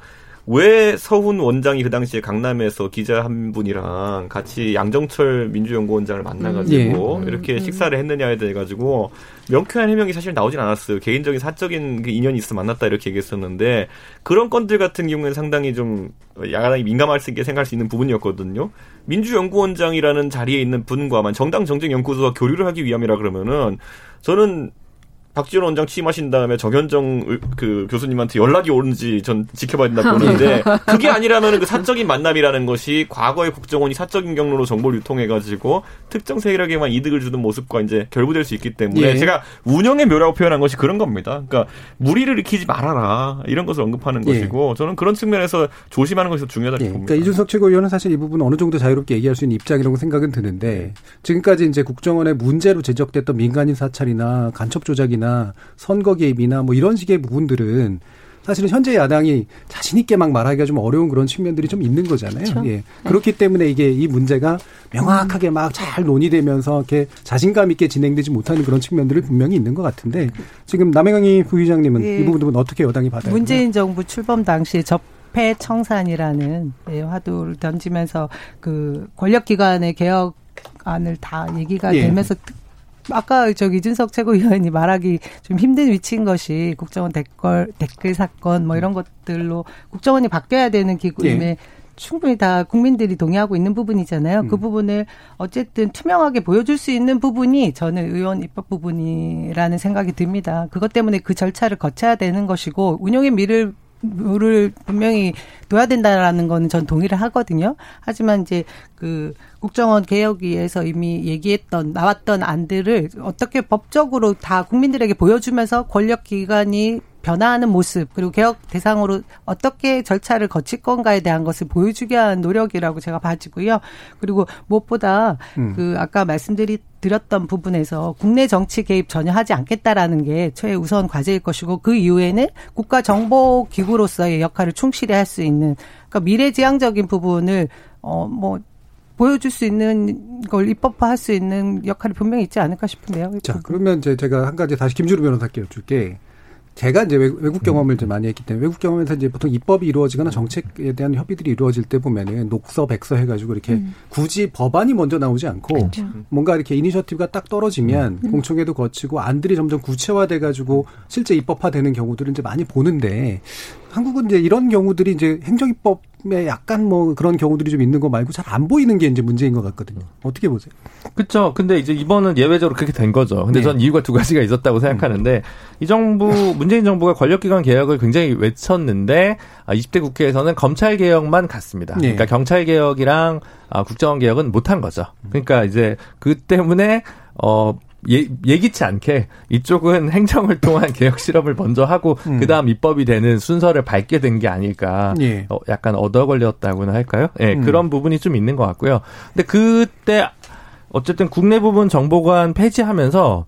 왜 서훈 원장이 그 당시에 강남에서 기자 한 분이랑 같이 양정철 민주연구원장을 만나가지고 음. 이렇게 음. 식사를 했느냐에 대해 가지고 명쾌한 해명이 사실 나오진 않았어요. 개인적인 사적인 그 인연이 있어 만났다 이렇게 얘기했었는데 그런 건들 같은 경우에는 상당히 좀 야당이 민감할 수 있게 생각할 수 있는 부분이었거든요. 민주연구원장이라는 자리에 있는 분과만 정당 정책 연구소와 교류를 하기 위함이라 그러면은 저는 박지원 원장 취임하신 다음에 정현정 그 교수님한테 연락이 오는지 전 지켜봐야 된다 보는데 그게 아니라면 그 사적인 만남이라는 것이 과거의 국정원이 사적인 경로로 정보를 유통해가지고 특정 세력에만 이득을 주는 모습과 이제 결부될 수 있기 때문에 예. 제가 운영의 묘라고 표현한 것이 그런 겁니다. 그러니까 무리를 일으키지 말아라 이런 것을 언급하는 예. 것이고 저는 그런 측면에서 조심하는 것이 중요하다고 예. 봅니다. 그러니까 이준석 최고위원은 사실 이 부분 어느 정도 자유롭게 얘기할 수 있는 입장이라고 생각은 드는데 지금까지 이제 국정원의 문제로 제적됐던 민간인 사찰이나 간첩 조작이나 선거 개입이나 뭐 이런 식의 부분들은 사실은 현재 야당이 자신 있게 막 말하기가 좀 어려운 그런 측면들이 좀 있는 거잖아요. 그렇죠. 예. 네. 그렇기 때문에 이게 이 문제가 명확하게 막 잘 논의되면서 이렇게 자신감 있게 진행되지 못하는 그런 측면들이 분명히 있는 것 같은데 지금 남해강희 부의장님은 예. 이 부분은 어떻게 여당이 받아요? 문재인 정부 출범 당시 접 폐 청산이라는 예, 화두를 던지면서 그 권력기관의 개혁 안을 다 얘기가 예. 되면서 아까 저기 이준석 최고위원이 말하기 좀 힘든 위치인 것이 국정원 댓글 댓글 사건 뭐 이런 것들로 국정원이 바뀌어야 되는 기구임에 예. 충분히 다 국민들이 동의하고 있는 부분이잖아요. 그 음. 그 부분을 어쨌든 투명하게 보여줄 수 있는 부분이 저는 의원 입법 부분이라는 생각이 듭니다. 그것 때문에 그 절차를 거쳐야 되는 것이고 운영의 미를 를 분명히 둬야 된다라는 거는 전 동의를 하거든요. 하지만 이제 그 국정원 개혁위에서 이미 얘기했던 나왔던 안들을 어떻게 법적으로 다 국민들에게 보여주면서 권력 기관이 변화하는 모습 그리고 개혁 대상으로 어떻게 절차를 거칠 건가에 대한 것을 보여주기 위한 노력이라고 제가 봐지고요. 그리고 무엇보다 음. 그 아까 말씀드리 드렸던 부분에서 국내 정치 개입 전혀 하지 않겠다라는 게 최우선 과제일 것이고 그 이후에는 국가 정보 기구로서의 역할을 충실히 할 수 있는 그러니까 미래지향적인 부분을 어뭐 보여줄 수 있는 걸 입법화할 수 있는 역할이 분명히 있지 않을까 싶은데요. 자, 그러면 이제 제가 한 가지 다시 김주루 변호사께 여쭐게 제가 이제 외국 경험을 좀 많이 했기 때문에 외국 경험에서 이제 보통 입법이 이루어지거나 정책에 대한 협의들이 이루어질 때 보면은 녹서 백서 해가지고 이렇게 음. 굳이 법안이 먼저 나오지 않고 그렇죠. 뭔가 이렇게 이니셔티브가 딱 떨어지면 음. 공청회도 거치고 안들이 점점 구체화돼가지고 실제 입법화되는 경우들은 이제 많이 보는데 한국은 이제 이런 경우들이 이제 행정입법에 약간 뭐 그런 경우들이 좀 있는 거 말고 잘 안 보이는 게 이제 문제인 것 같거든요. 어떻게 보세요? 그렇죠. 근데 이제 이번은 예외적으로 그렇게 된 거죠. 근데 네. 전 이유가 두 가지가 있었다고 생각하는데 음. 이 정부 문재인 정부가 권력기관 개혁을 굉장히 외쳤는데 20대 아, 국회에서는 검찰 개혁만 갔습니다. 네. 그러니까 경찰 개혁이랑 아, 국정원 개혁은 못한 거죠. 그러니까 이제 그 때문에 어 예, 예기치 않게 이쪽은 행정을 통한 개혁 실험을 먼저 하고 음. 그다음 입법이 되는 순서를 밟게 된 게 아닐까. 예. 어, 약간 얻어 걸렸다고나 할까요? 예, 네, 음. 그런 부분이 좀 있는 것 같고요. 근데 그때 어쨌든 국내 부분 정보관 폐지하면서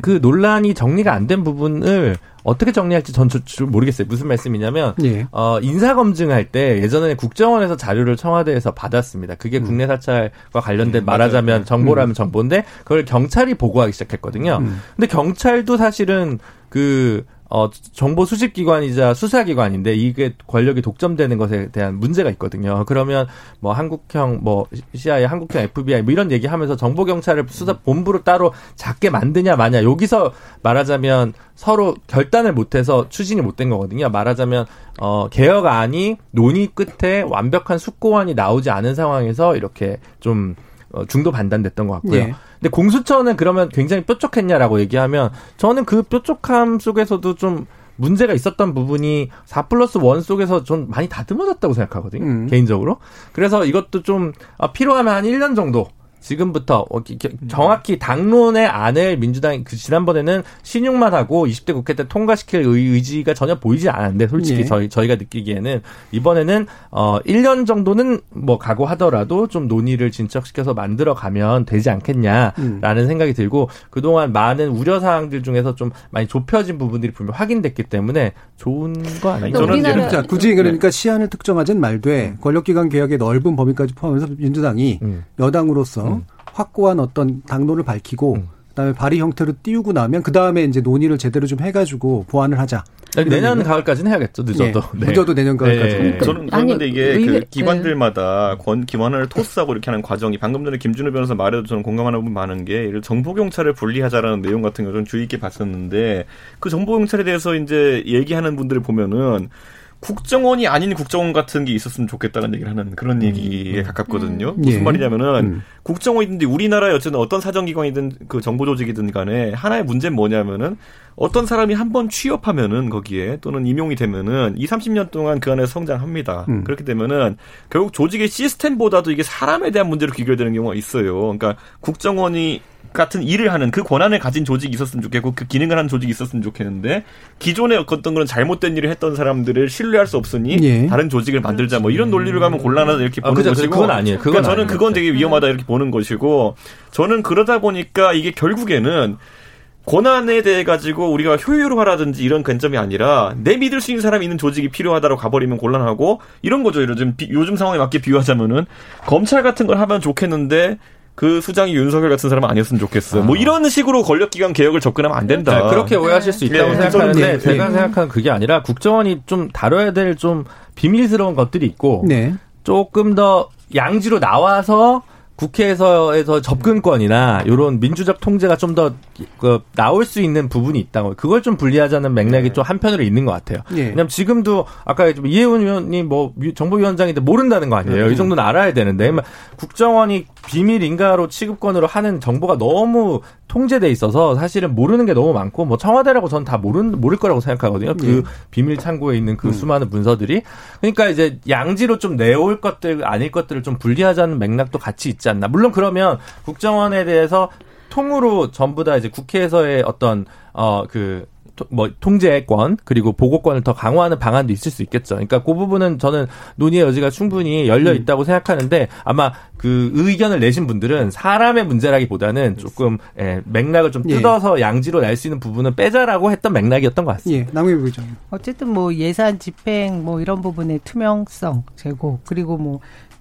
그 논란이 정리가 안 된 부분을 어떻게 정리할지 전 모르겠어요. 무슨 말씀이냐면 예. 어, 인사 검증할 때 예전에 국정원에서 자료를 청와대에서 받았습니다. 그게 음. 국내 사찰과 관련된 음, 말하자면 맞아요. 정보라면 음. 정보인데 그걸 경찰이 보고하기 시작했거든요. 음. 근데 경찰도 사실은 그 어, 정보 수집 기관이자 수사 기관인데 이게 권력이 독점되는 것에 대한 문제가 있거든요. 그러면 뭐 한국형 뭐 CIA, 한국형 FBI 뭐 이런 얘기하면서 정보 경찰을 수사 본부로 따로 작게 만드냐 마냐 여기서 말하자면 서로 결단을 못해서 추진이 못 된 거거든요. 말하자면 어 개혁안이 논의 끝에 완벽한 숙고안이 나오지 않은 상황에서 이렇게 좀 어, 중도 반단됐던 것 같고요. 네. 근데 공수처는 그러면 굉장히 뾰족했냐라고 얘기하면 저는 그 뾰족함 속에서도 좀 문제가 있었던 부분이 4 플러스 1 속에서 좀 많이 다듬어졌다고 생각하거든요. 음. 개인적으로. 그래서 이것도 좀 아, 필요하면 한 1년 정도 지금부터 어, 정확히 당론의 안을 민주당이 그 지난번에는 신용만 하고 20대 국회 때 통과시킬 의지가 전혀 보이지 않았는데 솔직히 예. 저희 저희가 느끼기에는 이번에는 어 1년 정도는 뭐 각오하더라도 좀 논의를 진척시켜서 만들어 가면 되지 않겠냐라는 음. 생각이 들고 그동안 많은 우려 사항들 중에서 좀 많이 좁혀진 부분들이 분명 확인됐기 때문에 좋은 거? 저는 우리나라... 자, 굳이 그러니까 네. 시한을 특정하진 말되 음. 권력기관 개혁의 넓은 범위까지 포함해서 민주당이 음. 여당으로서 음. 확고한 어떤 당론을 밝히고 음. 그다음에 발의 형태로 띄우고 나면 그 다음에 이제 논의를 제대로 좀 해가지고 보완을 하자. 내년 가을까지는 해야겠죠. 늦어도. 네. 네. 늦어도 내년 가을까지. 네. 저는 그런데 이게 의회, 그 기관들마다 권 기관을 토스하고 이렇게 하는 과정이 방금 전에 김준우 변호사 말에도 저는 공감하는 부분 많은 게 이를 정보 경찰을 분리하자라는 내용 같은 거좀 주의 있게 봤었는데 그 정보 경찰에 대해서 이제 얘기하는 분들을 보면은 국정원이 아닌 국정원 같은 게 있었으면 좋겠다는 얘기를 하는 그런 음. 얘기에 음. 가깝거든요. 음. 무슨 예. 말이냐면은 음. 국정원이든지 우리나라에 어쨌든 어떤 사정기관이든 그 정보조직이든 간에 하나의 문제는 뭐냐면은 어떤 사람이 한 번 취업하면은 거기에 또는 임용이 되면은 2, 30년 동안 그 안에서 성장합니다. 음. 그렇게 되면은 결국 조직의 시스템보다도 이게 사람에 대한 문제로 귀결되는 경우가 있어요. 그러니까 국정원이 같은 일을 하는 그 권한을 가진 조직이 있었으면 좋겠고 그 기능을 하는 조직이 있었으면 좋겠는데 기존에 어떤 그런 잘못된 일을 했던 사람들을 신뢰할 수 없으니 예. 다른 조직을 만들자 뭐 이런 논리를 가면 곤란하다 이렇게 아, 보는 아, 것이고 그건 아니에요. 그건 그러니까 저는 그건 되게 위험하다 이렇게 보는 것이고 저는 그러다 보니까 이게 결국에는 권한에 대해 가지고 우리가 효율화라든지 이런 관점이 아니라 내 믿을 수 있는 사람이 있는 조직이 필요하다고 가버리면 곤란하고 이런 거죠. 요즘 요즘 상황에 맞게 비유하자면은 검찰 같은 걸 하면 좋겠는데 그 수장이 윤석열 같은 사람 은 아니었으면 좋겠어. 뭐 아. 뭐 이런 식으로 권력기관 개혁을 접근하면 안 된다. 네, 그렇게 오해하실 수 있다고 네, 생각하는데 네, 제가 네. 생각하는 그게 아니라 국정원이 좀 다뤄야 될 좀 비밀스러운 것들이 있고 네. 조금 더 양지로 나와서 국회에서에서 접근권이나 이런 민주적 통제가 좀더 그, 나올 수 있는 부분이 있다고 그걸 좀 분리하자는 맥락이 네. 좀 한편으로 있는 것 같아요. 네. 왜냐하면 지금도 아까 좀 이해훈 의원님 뭐 정보위원장인데 모른다는 거 아니에요. 네. 이 정도는 알아야 되는데 국정원이 비밀 인가로 취급권으로 하는 정보가 너무 통제돼 있어서 사실은 모르는 게 너무 많고 뭐 청와대라고 저는 다 모르는 모를 거라고 생각하거든요. 그 네. 비밀 창고에 있는 그 음. 수많은 문서들이 그러니까 이제 양지로 좀 내올 것들 아닐 것들을 좀 분리하자는 맥락도 같이 있지 않나. 물론 그러면 국정원에 대해서 통으로 전부 다 이제 국회에서의 어떤 어그 뭐 통제권 그리고 보고권을 더 강화하는 방안도 있을 수 있겠죠. 그러니까 그 부분은 저는 논의의 여지가 충분히 열려 음. 있다고 생각하는데 아마 그 의견을 내신 분들은 사람의 문제라기보다는 조금 예, 맥락을 좀 예. 뜯어서 예. 양지로 낼 수 있는 부분은 빼자라고 했던 맥락이었던 것 같습니다. 예, 남의 부장. 어쨌든 뭐 예산 집행 뭐 이런 부분의 투명성 제고 그리고 뭐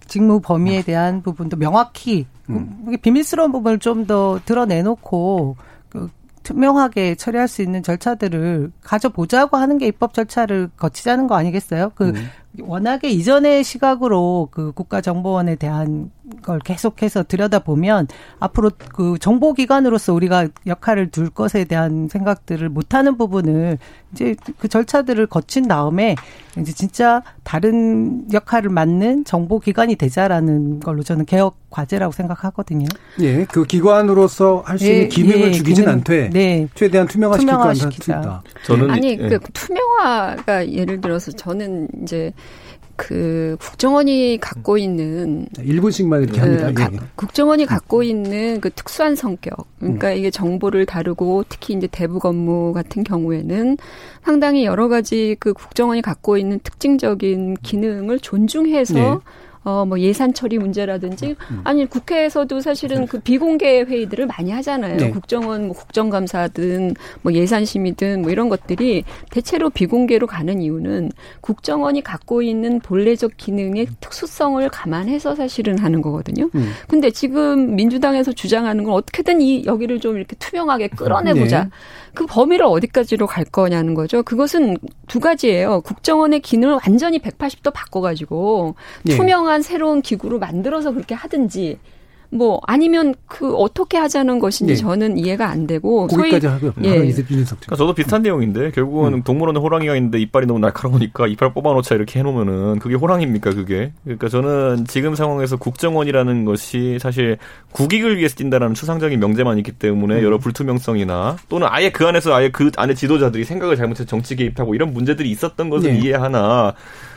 직무 범위에 대한 부분도 명확히 음. 비밀스러운 부분을 좀 더 드러내놓고 그 투명하게 처리할 수 있는 절차들을 가져보자고 하는 게 입법 절차를 거치자는 거 아니겠어요? 그 음. 워낙에 이전의 시각으로 그 국가정보원에 대한 걸 계속해서 들여다보면 앞으로 그 정보기관으로서 우리가 역할을 둘 것에 대한 생각들을 못하는 부분을 이제 그 절차들을 거친 다음에 이제 진짜 다른 역할을 맡는 정보기관이 되자라는 걸로 저는 개혁 과제라고 생각하거든요. 예, 그 기관으로서 할수 있는 예, 기능을 예, 죽이진 기능, 않되 네. 최대한 투명화시키자. 저는 아니 예. 그 투명화가 예를 들어서 저는 이제 그 국정원이 갖고 있는 1분씩만 이렇게 합니다. 그, 가, 국정원이 갖고 있는 그 특수한 성격. 그러니까 음. 이게 정보를 다루고 특히 이제 대북 업무 같은 경우에는 상당히 여러 가지 그 국정원이 갖고 있는 특징적인 기능을 존중해서 네. 어, 뭐 예산 처리 문제라든지 음. 아니 국회에서도 사실은 그 비공개 회의들을 많이 하잖아요. 네. 국정원 뭐 국정감사든 뭐 예산심의든 뭐 이런 것들이 대체로 비공개로 가는 이유는 국정원이 갖고 있는 본래적 기능의 특수성을 감안해서 사실은 하는 거거든요. 음. 근데 지금 민주당에서 주장하는 건 어떻게든 이 여기를 좀 이렇게 투명하게 끌어내 보자. 네. 그 범위를 어디까지로 갈 거냐는 거죠. 그것은 두 가지예요. 국정원의 기능을 완전히 180도 바꿔가지고 네. 투명한 새로운 기구로 만들어서 그렇게 하든지 뭐 아니면 그 어떻게 하자는 것인지 네. 저는 이해가 안 되고 거기까지 하고요. 예. 그러니까 저도 비슷한 내용인데 결국은 음. 동물원에 호랑이가 있는데 이빨이 너무 날카로우니까 이빨 뽑아놓자 이렇게 해놓으면은 그게 호랑입니까 그게? 그러니까 저는 지금 상황에서 국정원이라는 것이 사실 국익을 위해서 뛴다라는 추상적인 명제만 있기 때문에 음. 여러 불투명성이나 또는 아예 그 안에서 아예 그 안에 지도자들이 생각을 잘못해서 정치 개입하고 이런 문제들이 있었던 것을 네. 이해하나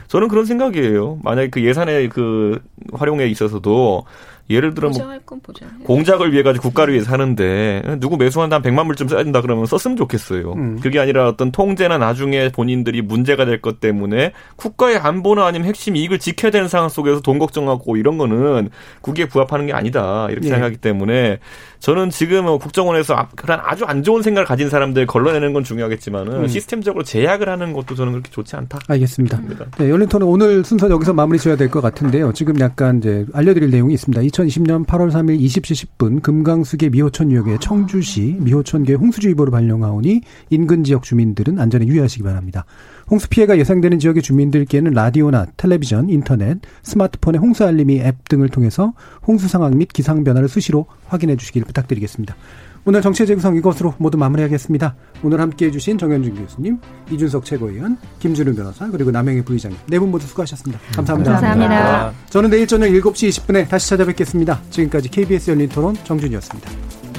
저는 그런 생각이에요. 만약에 그 예산의 그 활용에 있어서도 예를 들어 뭐 공작을 위해 가지고 국가를 위해 사는데 누구 매수한다 한 100만 불쯤 써야 된다 그러면 썼으면 좋겠어요. 음. 그게 아니라 어떤 통제나 나중에 본인들이 문제가 될 것 때문에 국가의 안보나 아니면 핵심 이익을 지켜야 되는 상황 속에서 돈 걱정하고 이런 거는 국익에 부합하는 게 아니다. 이렇게 네. 생각하기 때문에 저는 지금 뭐 국정원에서 그런 아주 안 좋은 생각을 가진 사람들 걸러내는 건 중요하겠지만은 음. 시스템적으로 제약을 하는 것도 저는 그렇게 좋지 않다. 알겠습니다. 네, 열린 토론 오늘 순서 여기서 마무리 지어야 될 것 같은데요. 지금 약간 이제 알려드릴 내용이 있습니다. 2020년 8월 3일 20시 10분 금강수계 미호천 유역의 청주시 미호천계 홍수주의보를 발령하오니 인근 지역 주민들은 안전에 유의하시기 바랍니다. 홍수 피해가 예상되는 지역의 주민들께는 라디오나 텔레비전, 인터넷, 스마트폰의 홍수 알림이 앱 등을 통해서 홍수 상황 및 기상 변화를 수시로 확인해 주시길 부탁드리겠습니다. 오늘 정치의 재구성 이것으로 모두 마무리하겠습니다. 오늘 함께해 주신 정현준 교수님, 이준석 최고위원, 김준우 변호사, 그리고 남영희 부의장님 네 분 모두 수고하셨습니다. 감사합니다. 감사합니다. 저는 내일 저녁 7시 20분에 다시 찾아뵙겠습니다. 지금까지 KBS 열린 토론 정준이었습니다.